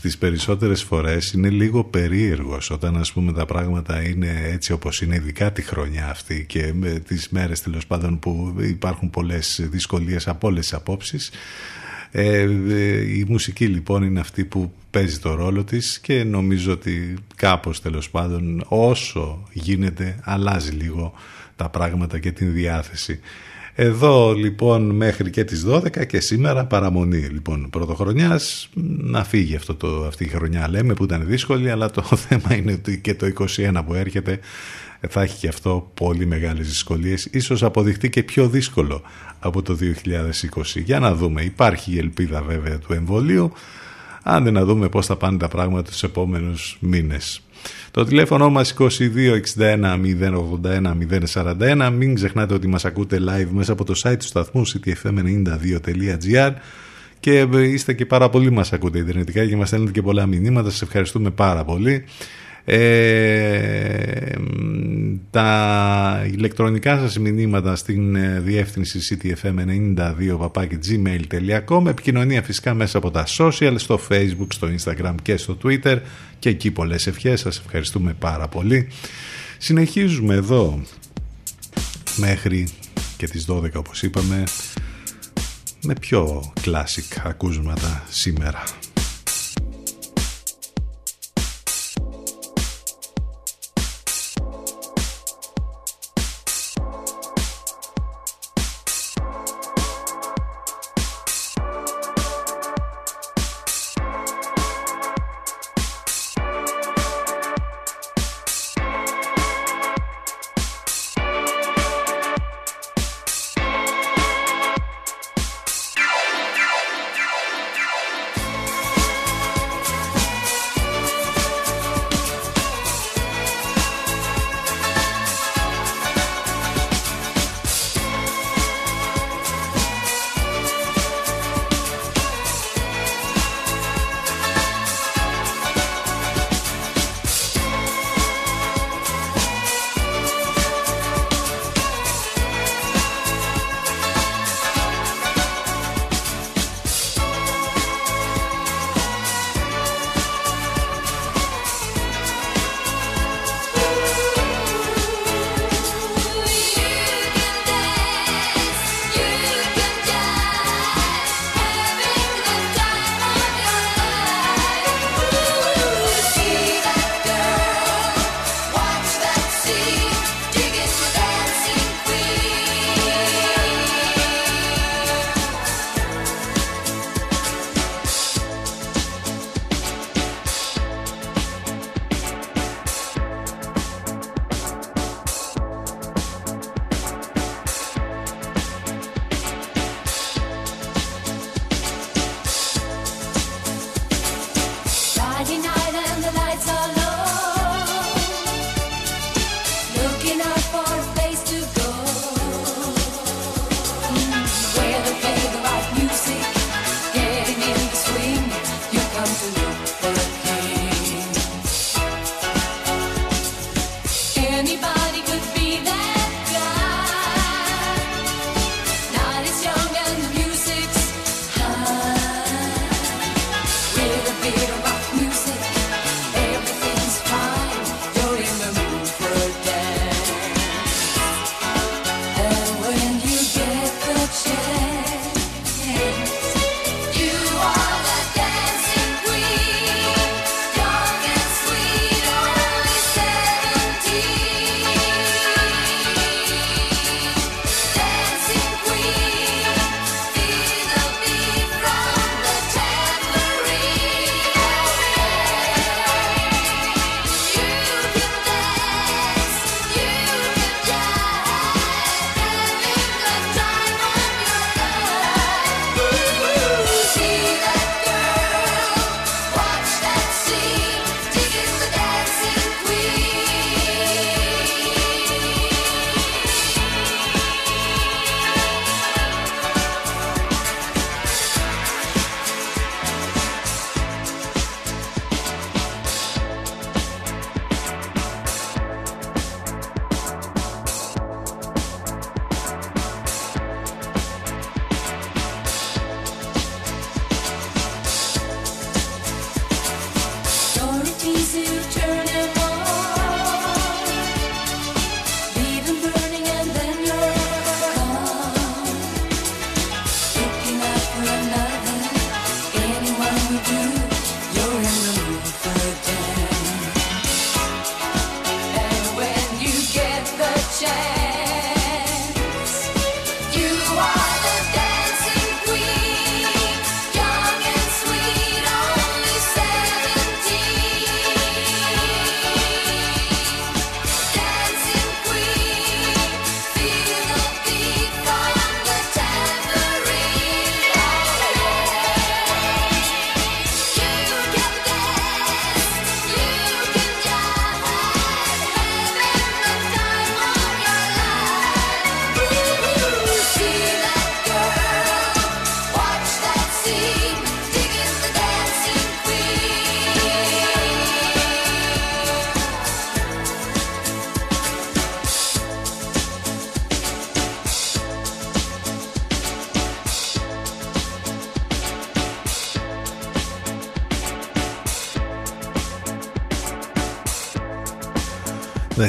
τις περισσότερες φορές είναι λίγο περίεργος. Όταν ας πούμε τα πράγματα είναι έτσι όπως είναι ειδικά τη χρονιά αυτή και με τις μέρες τέλος πάντων που υπάρχουν πολλές δυσκολίες από όλες τις απόψεις ε, η μουσική λοιπόν είναι αυτή που παίζει το ρόλο της και νομίζω ότι κάπως τέλος πάντων όσο γίνεται αλλάζει λίγο τα πράγματα και την διάθεση. Εδώ λοιπόν μέχρι και τις 12 και σήμερα παραμονή λοιπόν πρωτοχρονιάς να φύγει αυτό το, αυτή η χρονιά λέμε που ήταν δύσκολη αλλά το θέμα είναι ότι και το 21 που έρχεται θα έχει και αυτό πολύ μεγάλες δυσκολίες ίσως αποδειχτεί και πιο δύσκολο από το 2020 για να δούμε υπάρχει η ελπίδα βέβαια του εμβολίου. Άντε να δούμε πώς θα πάνε τα πράγματα τους επόμενους μήνες. Το τηλέφωνο μας 2261 081 041 μην ξεχνάτε ότι μας ακούτε live μέσα από το site του σταθμού ctfm92.gr και είστε και πάρα πολύ μας ακούτε ιντερνετικά και μας στέλνετε και πολλά μηνύματα. Σας ευχαριστούμε πάρα πολύ. Ε, τα ηλεκτρονικά σας μηνύματα στην ε, διεύθυνση ctfm92 επικοινωνία φυσικά μέσα από τα social στο facebook, στο instagram και στο twitter. Και εκεί πολλές ευχές. Σας ευχαριστούμε πάρα πολύ. Συνεχίζουμε εδώ μέχρι και τις 12 όπως είπαμε με πιο classic ακούσματα σήμερα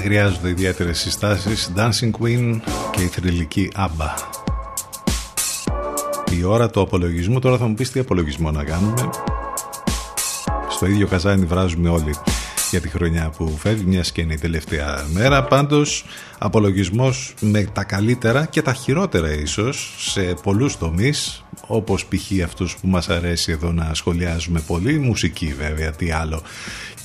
χρειάζονται ιδιαίτερες συστάσεις. Dancing Queen και η θρηλυκή ABBA. Η ώρα του απολογισμού. Τώρα θα μου πεις τι απολογισμό να κάνουμε. Στο ίδιο καζάνι βράζουμε όλοι για τη χρονιά που φεύγει μιας και είναι η τελευταία μέρα. Πάντως απολογισμός με τα καλύτερα και τα χειρότερα ίσως σε πολλούς τομείς όπως π.χ. αυτούς που μας αρέσει εδώ να σχολιάζουμε πολύ μουσική βέβαια τι άλλο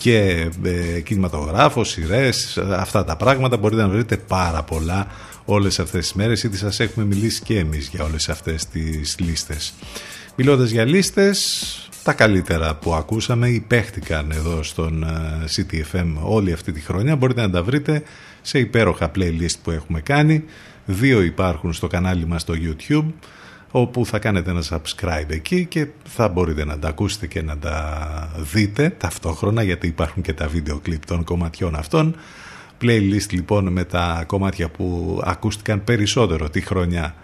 και ε, κινηματογράφος, σειρές, αυτά τα πράγματα. Μπορείτε να βρείτε πάρα πολλά όλες αυτές τις μέρες. Ήδη σας έχουμε μιλήσει και εμείς για όλες αυτές τις λίστες. Μιλώντας για λίστες τα καλύτερα που ακούσαμε υπέχτηκαν εδώ στον ε, CTFM όλη αυτή τη χρονιά. Μπορείτε να τα βρείτε σε υπέροχα playlist που έχουμε κάνει. Δύο υπάρχουν στο κανάλι μας στο YouTube όπου θα κάνετε ένα subscribe εκεί και θα μπορείτε να τα ακούσετε και να τα δείτε ταυτόχρονα γιατί υπάρχουν και τα βίντεο κλιπ των κομματιών αυτών playlist λοιπόν με τα κομμάτια που ακούστηκαν περισσότερο τη χρονιά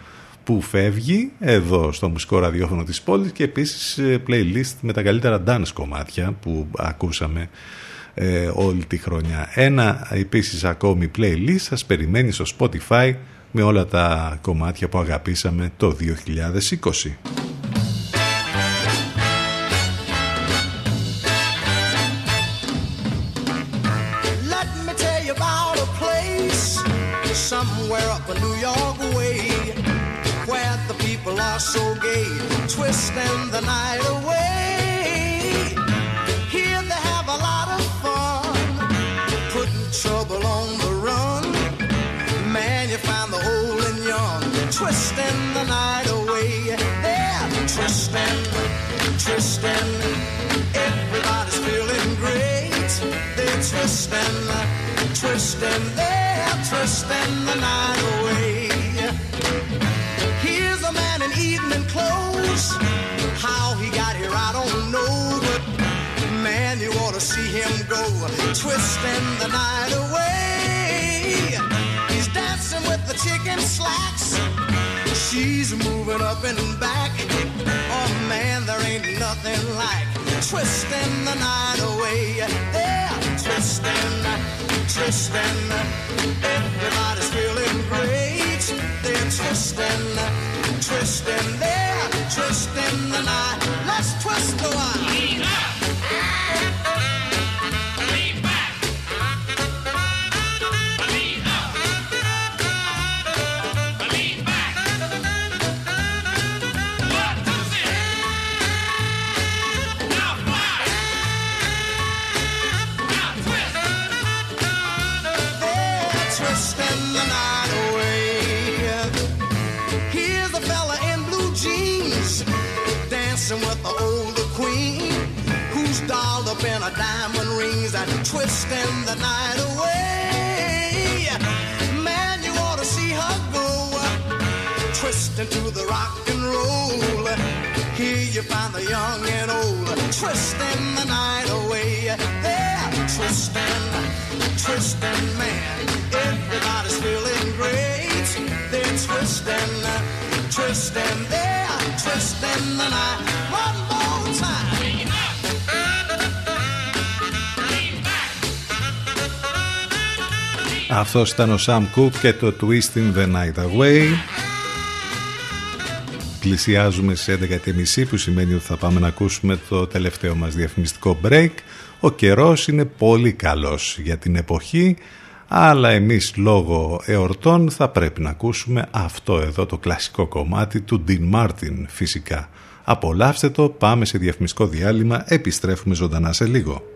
που φεύγει εδώ στο μουσικό ραδιόφωνο της πόλης και επίσης ε, playlist με τα καλύτερα dance κομμάτια που ακούσαμε ε, όλη τη χρονιά. Ένα επίσης ακόμη playlist σας περιμένει στο Spotify με όλα τα κομμάτια που αγαπήσαμε το 2020. Let me tell you about a place somewhere up in New York way where the people are so gay, twisting the night twisting, twisting. They're twisting the night away. Here's a man in evening clothes. How he got here, I don't know. But man, you ought to see him go. Twisting the night away. He's dancing with the chicken slacks. She's moving up and back. Oh man, there ain't nothing like twisting the night away. They're twisting, twisting. Everybody's feeling great. They're twisting, twisting. They're twisting the night. Let's twist a while. Twisting the night away. Man, you ought to see her go twisting to the rock and roll. Here you find the young and old twisting the night away. They're twisting, twisting, man. Everybody's feeling great. They're twisting, twisting, they're twisting the night. Αυτός ήταν ο Sam Cooke και το Twisting the Night Away. Πλησιάζουμε σε 11.30 που σημαίνει ότι θα πάμε να ακούσουμε το τελευταίο μας διαφημιστικό break. Ο καιρός είναι πολύ καλός για την εποχή, αλλά εμείς λόγω εορτών θα πρέπει να ακούσουμε αυτό εδώ το κλασικό κομμάτι του Dean Martin φυσικά. Απολαύστε το, πάμε σε διαφημιστικό διάλειμμα, επιστρέφουμε ζωντανά σε λίγο.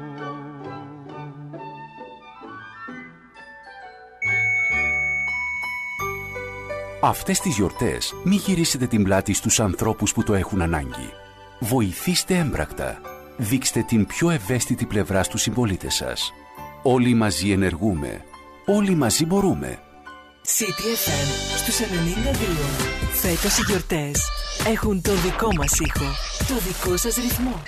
Αυτές τις γιορτές μη γυρίσετε την πλάτη στους ανθρώπους που το έχουν ανάγκη. Βοηθήστε έμπρακτα. Δείξτε την πιο ευαίσθητη πλευρά στους συμπολίτες σας. Όλοι μαζί ενεργούμε. Όλοι μαζί μπορούμε. CTFM στους 92. Φέτος οι γιορτές έχουν το δικό μας ήχο, το δικό σας ρυθμό.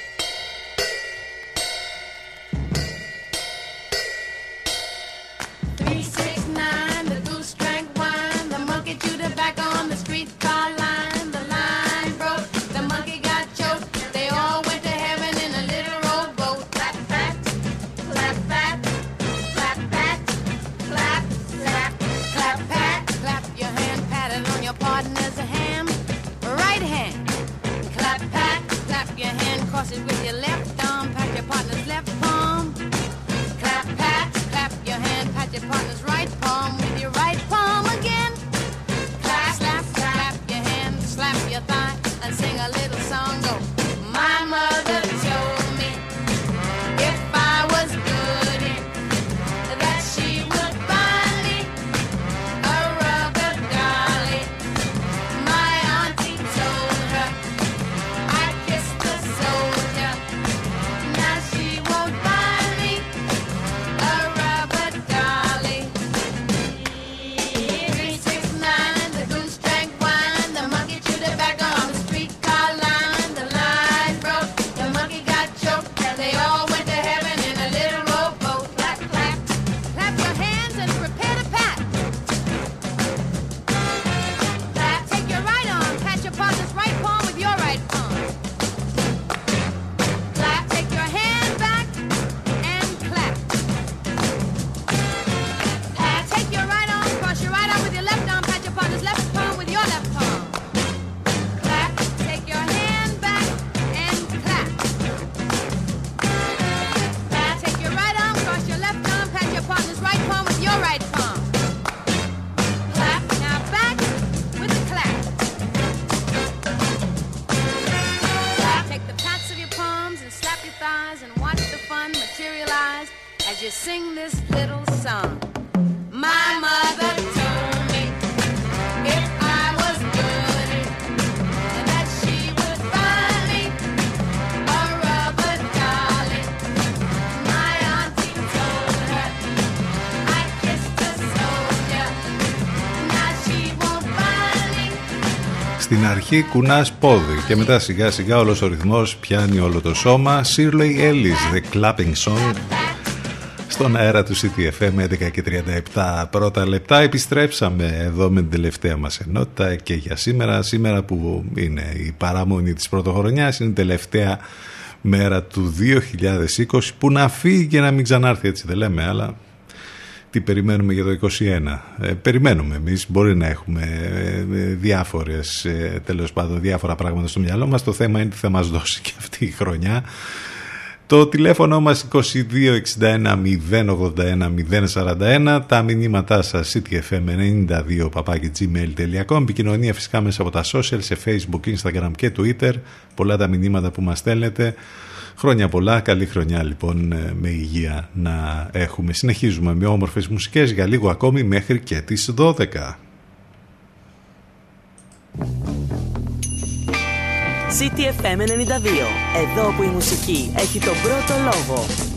toss it with your left αρχή κουνάς πόδι και μετά σιγά σιγά όλος ο ρυθμός πιάνει όλο το σώμα. Shirley Ellis, The Clapping Song. Στον αέρα του CTFM 11 και 37 πρώτα λεπτά επιστρέψαμε εδώ με την τελευταία μας ενότητα και για σήμερα, σήμερα που είναι η παραμονή της πρωτοχρονιάς, είναι η τελευταία μέρα του 2020 που να φύγει και να μην ξανάρθει έτσι δεν λέμε αλλά τι περιμένουμε για το 2021. Ε, περιμένουμε εμείς, μπορεί να έχουμε ε, ε, διάφορες, ε, τέλος πάντων, διάφορα πράγματα στο μυαλό μας. Το θέμα είναι τι θα μας δώσει και αυτή η χρονιά. Το τηλέφωνο μας 2261 081 041 τα μηνύματά σας ctfm92 παπάκι gmail.com επικοινωνία φυσικά μέσα από τα social σε facebook, instagram και twitter πολλά τα μηνύματα που μας στέλνετε Χρόνια πολλά, καλή χρονιά λοιπόν ε, με υγεία να έχουμε. Συνεχίζουμε με όμορφες μουσικές για λίγο ακόμη μέχρι και τις 12. CTFM 92. Εδώ που η μουσική έχει τον πρώτο λόγο.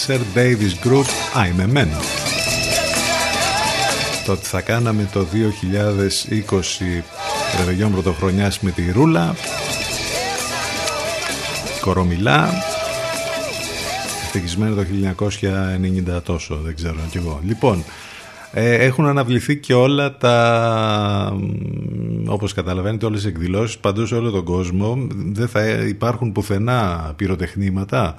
Spencer Davis Group I'm a Man. Το ότι θα κάναμε το 2020 Ρεβεγιόν Πρωτοχρονιάς με τη Ρούλα Κορομιλά Ευτυχισμένο το 1990 τόσο δεν ξέρω κι εγώ. Λοιπόν ε, έχουν αναβληθεί και όλα τα μ, όπως καταλαβαίνετε όλες οι εκδηλώσεις παντού σε όλο τον κόσμο. Δεν θα υπάρχουν πουθενά πυροτεχνήματα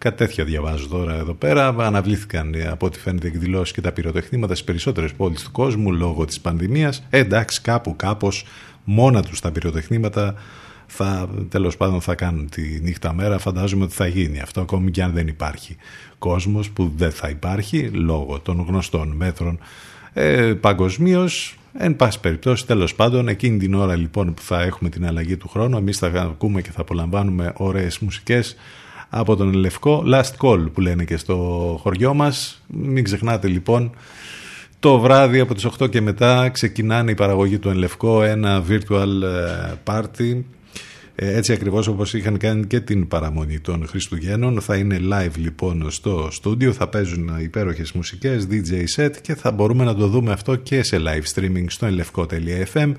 Κάτι τέτοια διαβάζω τώρα εδώ πέρα. Αναβλήθηκαν ε, από ό,τι φαίνεται εκδηλώσεις και τα πυροτεχνήματα στις περισσότερες πόλεις του κόσμου λόγω της πανδημίας. Ε, εντάξει, κάπου κάπως μόνα τους τα πυροτεχνήματα θα, τέλος πάντων θα κάνουν τη νύχτα μέρα. Φαντάζομαι ότι θα γίνει αυτό ακόμη και αν δεν υπάρχει κόσμος που δεν θα υπάρχει λόγω των γνωστών μέτρων ε, παγκοσμίως. Εν πάση περιπτώσει, τέλος πάντων, εκείνη την ώρα λοιπόν που θα έχουμε την αλλαγή του χρόνου, εμείς θα ακούμε και θα απολαμβάνουμε ωραίες μουσικές από τον Λευκό. Last Call που λένε και στο χωριό μας. Μην ξεχνάτε λοιπόν το βράδυ από τις 8 και μετά ξεκινάνε η παραγωγή του Ενλευκό ένα virtual ε, party. Ε, έτσι ακριβώς όπως είχαν κάνει και την παραμονή των Χριστουγέννων. Θα είναι live λοιπόν στο στούντιο. Θα παίζουν υπέροχες μουσικές DJ set και θα μπορούμε να το δούμε αυτό και σε live streaming στο ενλευκό.fm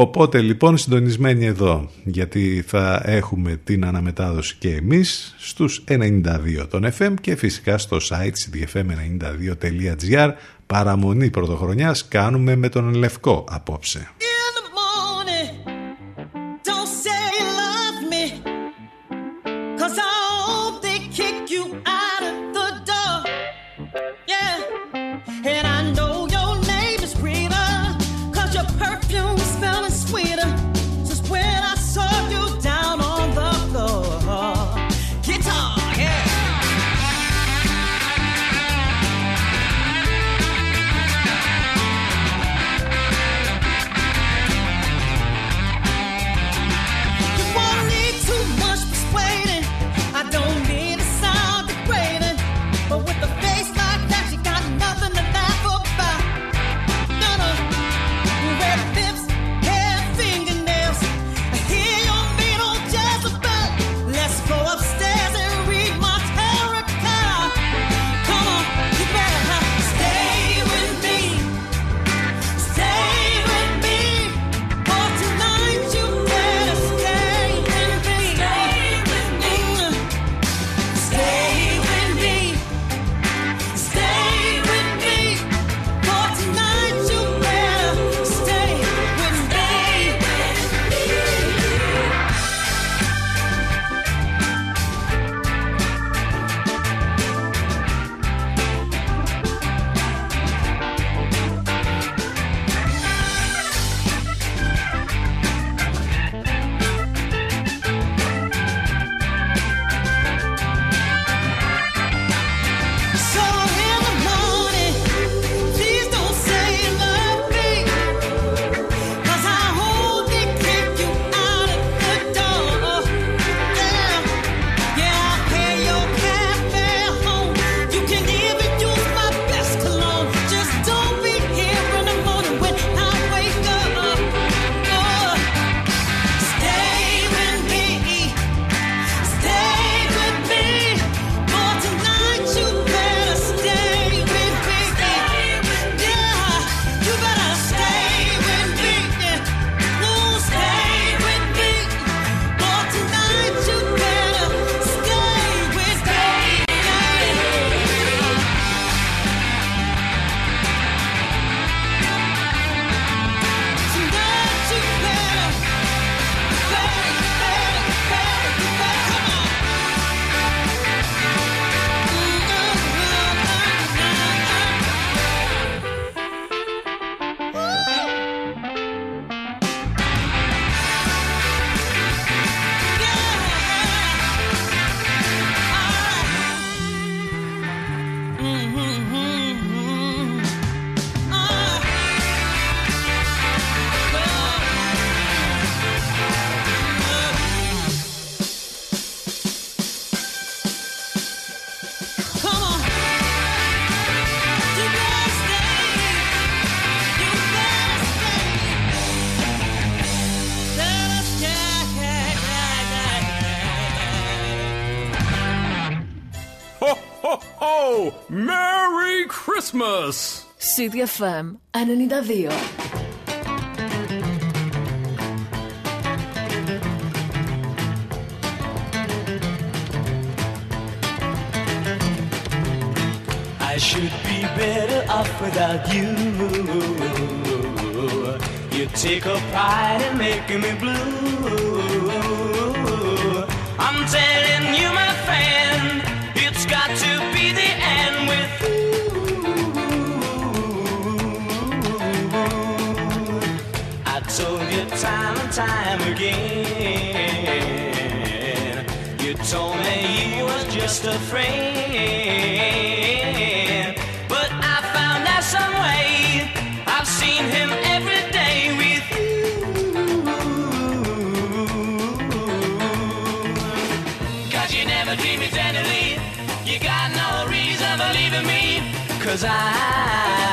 Οπότε λοιπόν συντονισμένοι εδώ γιατί θα έχουμε την αναμετάδοση και εμείς στους 92 των FM και φυσικά στο site cdfm92.gr παραμονή πρωτοχρονιάς κάνουμε με τον Λευκό απόψε. Christmas! CDFM 92. I should be better off without you. You take a pride in making me blue. Cause I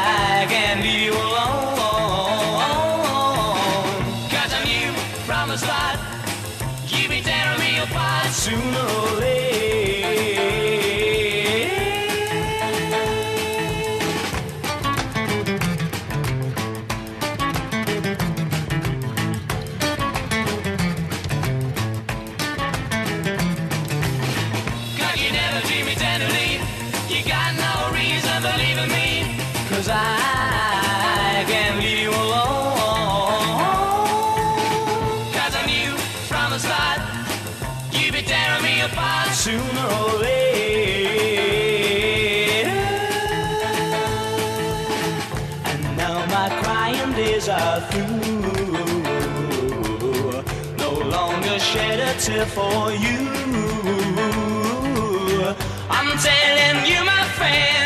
sooner or later. And now my crying days are through. No longer shed a tear for you. I'm telling you, my friend,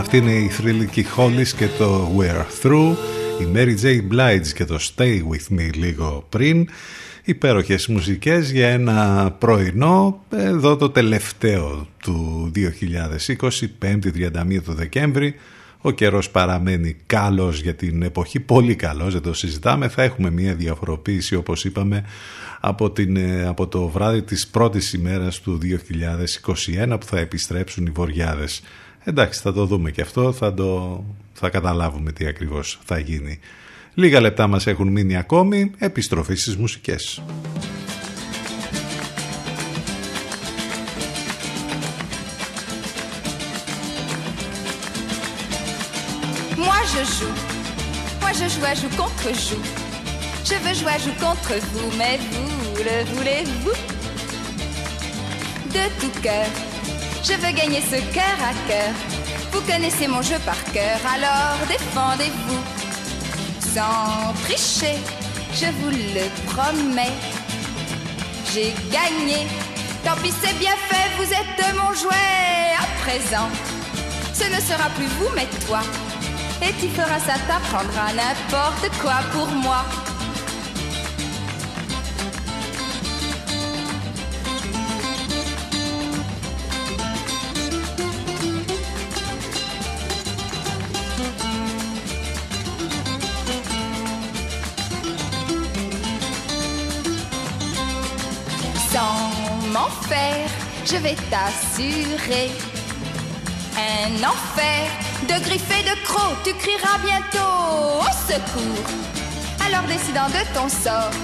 Αυτή είναι η θρηλυκή Hollis και το We're Through, η Mary J. Blige και το Stay With Me λίγο πριν. Υπέροχες μουσικές για ένα πρωινό, εδώ το τελευταίο του 2020, 5η 31 του Δεκέμβρη. Ο καιρός παραμένει καλός για την εποχή, πολύ καλός, δεν το συζητάμε. Θα έχουμε μια διαφοροποίηση όπως είπαμε από, την, ε, από το βράδυ της πρώτης ημέρας του 2021 που θα επιστρέψουν οι βοριάδες. Εντάξει θα το δούμε και αυτό, θα, το, θα καταλάβουμε τι ακριβώς θα γίνει. Λίγα λεπτά μας έχουν μείνει ακόμη, επιστροφή στις μουσικές. Moi je joue, moi je joue à joue contre joue. Je veux jouer à joue contre vous, mais vous le voulez-vous; De tout cœur, je veux gagner ce cœur à cœur. Vous connaissez mon jeu par cœur, alors défendez-vous. Sans tricher, je vous le promets. J'ai gagné, tant pis c'est bien fait, vous êtes mon jouet. À présent, ce ne sera plus vous mais toi. Et tu feras ça, t'apprendras n'importe quoi pour moi. Faire, je vais t'assurer un enfer de griffes et de crocs. Tu crieras bientôt au secours. Alors décidant de ton sort,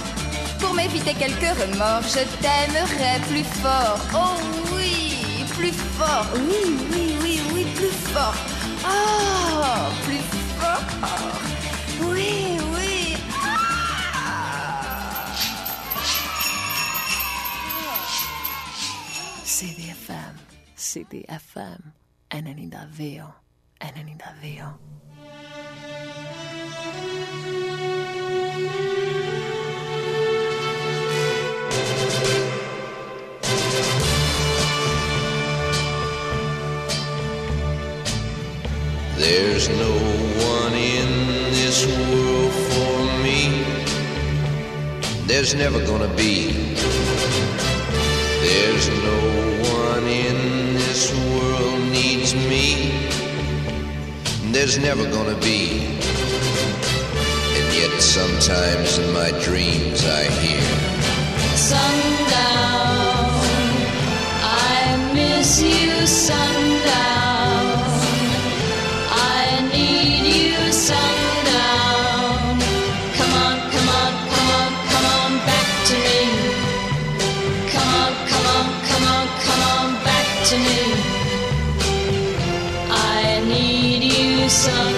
pour m'éviter quelques remords, je t'aimerai plus fort. Oh oui, plus fort. Oui, oui, oui, oui, plus fort. Oh, plus fort. Oui, oui. CDFM 92, 92. There's no one in this world for me. There's never gonna be. There's no There's never gonna be. And yet sometimes in my dreams I hear. Sundown, I miss you, sundown. sun.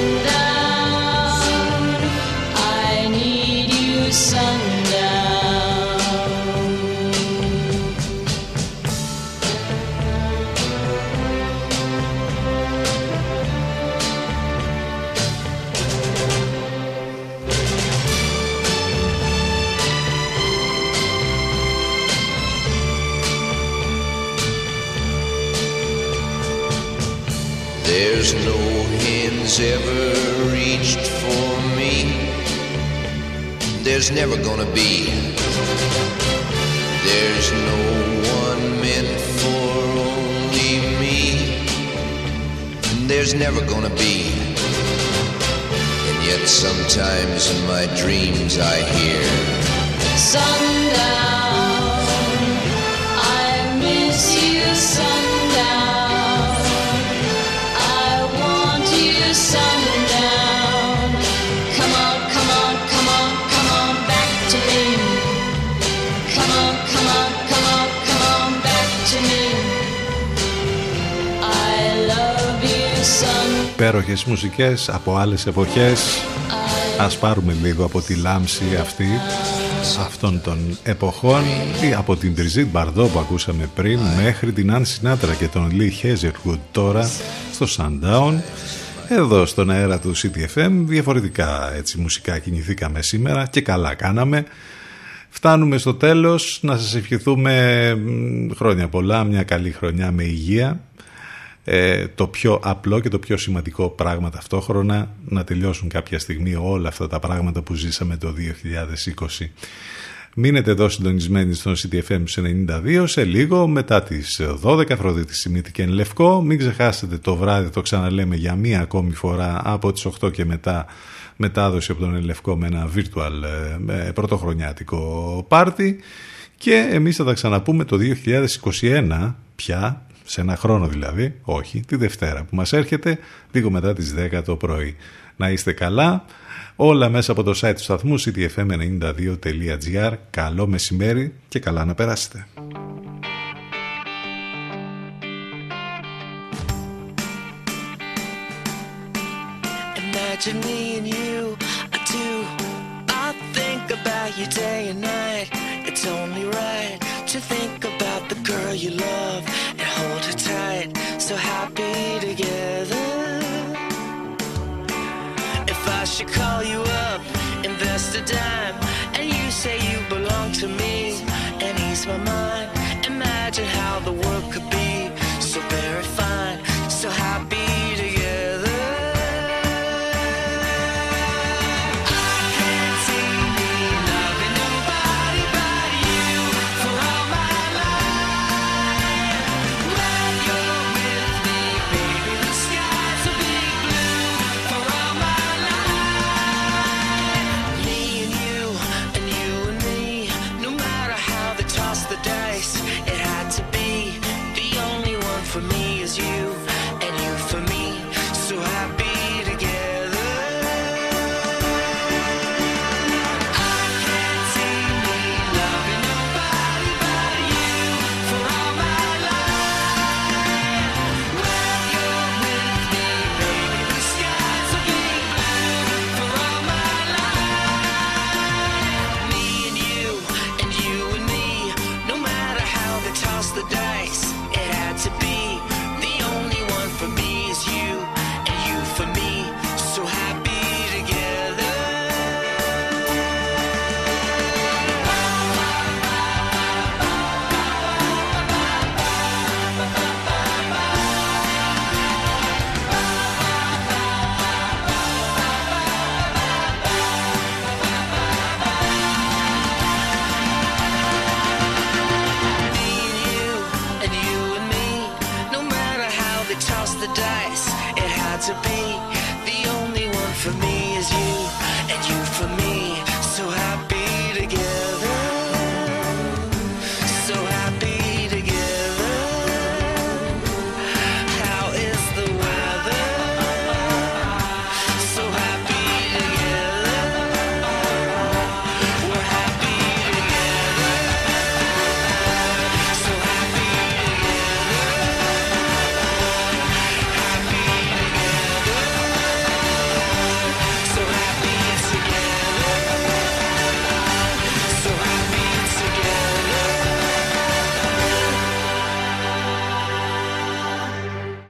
There's never gonna be. There's no one meant for only me. And There's never gonna be. And yet sometimes in my dreams I hear. Sundown, Υπέροχες μουσικές από άλλες εποχές. Ας πάρουμε λίγο από τη λάμψη αυτή αυτών των εποχών ή από την Τριζίτ Μπαρδό που ακούσαμε πριν μέχρι την Αν Σινάτρα και τον Λί Χέζερκουτ τώρα στο Sundown. Εδώ στον αέρα του CTFM διαφορετικά έτσι μουσικά κινηθήκαμε σήμερα και καλά κάναμε. Φτάνουμε στο τέλος να σας ευχηθούμε μ, χρόνια πολλά, μια καλή χρονιά με υγεία ε, το πιο απλό και το πιο σημαντικό πράγμα ταυτόχρονα να τελειώσουν κάποια στιγμή όλα αυτά τα πράγματα που ζήσαμε το 2020. Μείνετε εδώ συντονισμένοι στον CTFM 92 σε λίγο μετά τις 12 Αφροδίτη Σιμίτη και εν Λευκό. Μην ξεχάσετε το βράδυ το ξαναλέμε για μία ακόμη φορά από τις 8 και μετά μετάδοση από τον Ελευκό με ένα virtual ε, με πρωτοχρονιάτικο πάρτι και εμείς θα τα ξαναπούμε το 2021 πια σε ένα χρόνο δηλαδή, όχι, τη Δευτέρα που μας έρχεται λίγο μετά τις 10 το πρωί. Να είστε καλά, όλα μέσα από το site του σταθμού ctfm92.gr. Καλό μεσημέρι και καλά να περάσετε. Imagine me and you, I do. I think about you day and night. It's only right to think about the girl you love and hold her tight. So happy together. If I should call you up, invest a dime, and you say you belong to me, and ease my mind. Imagine how the world could be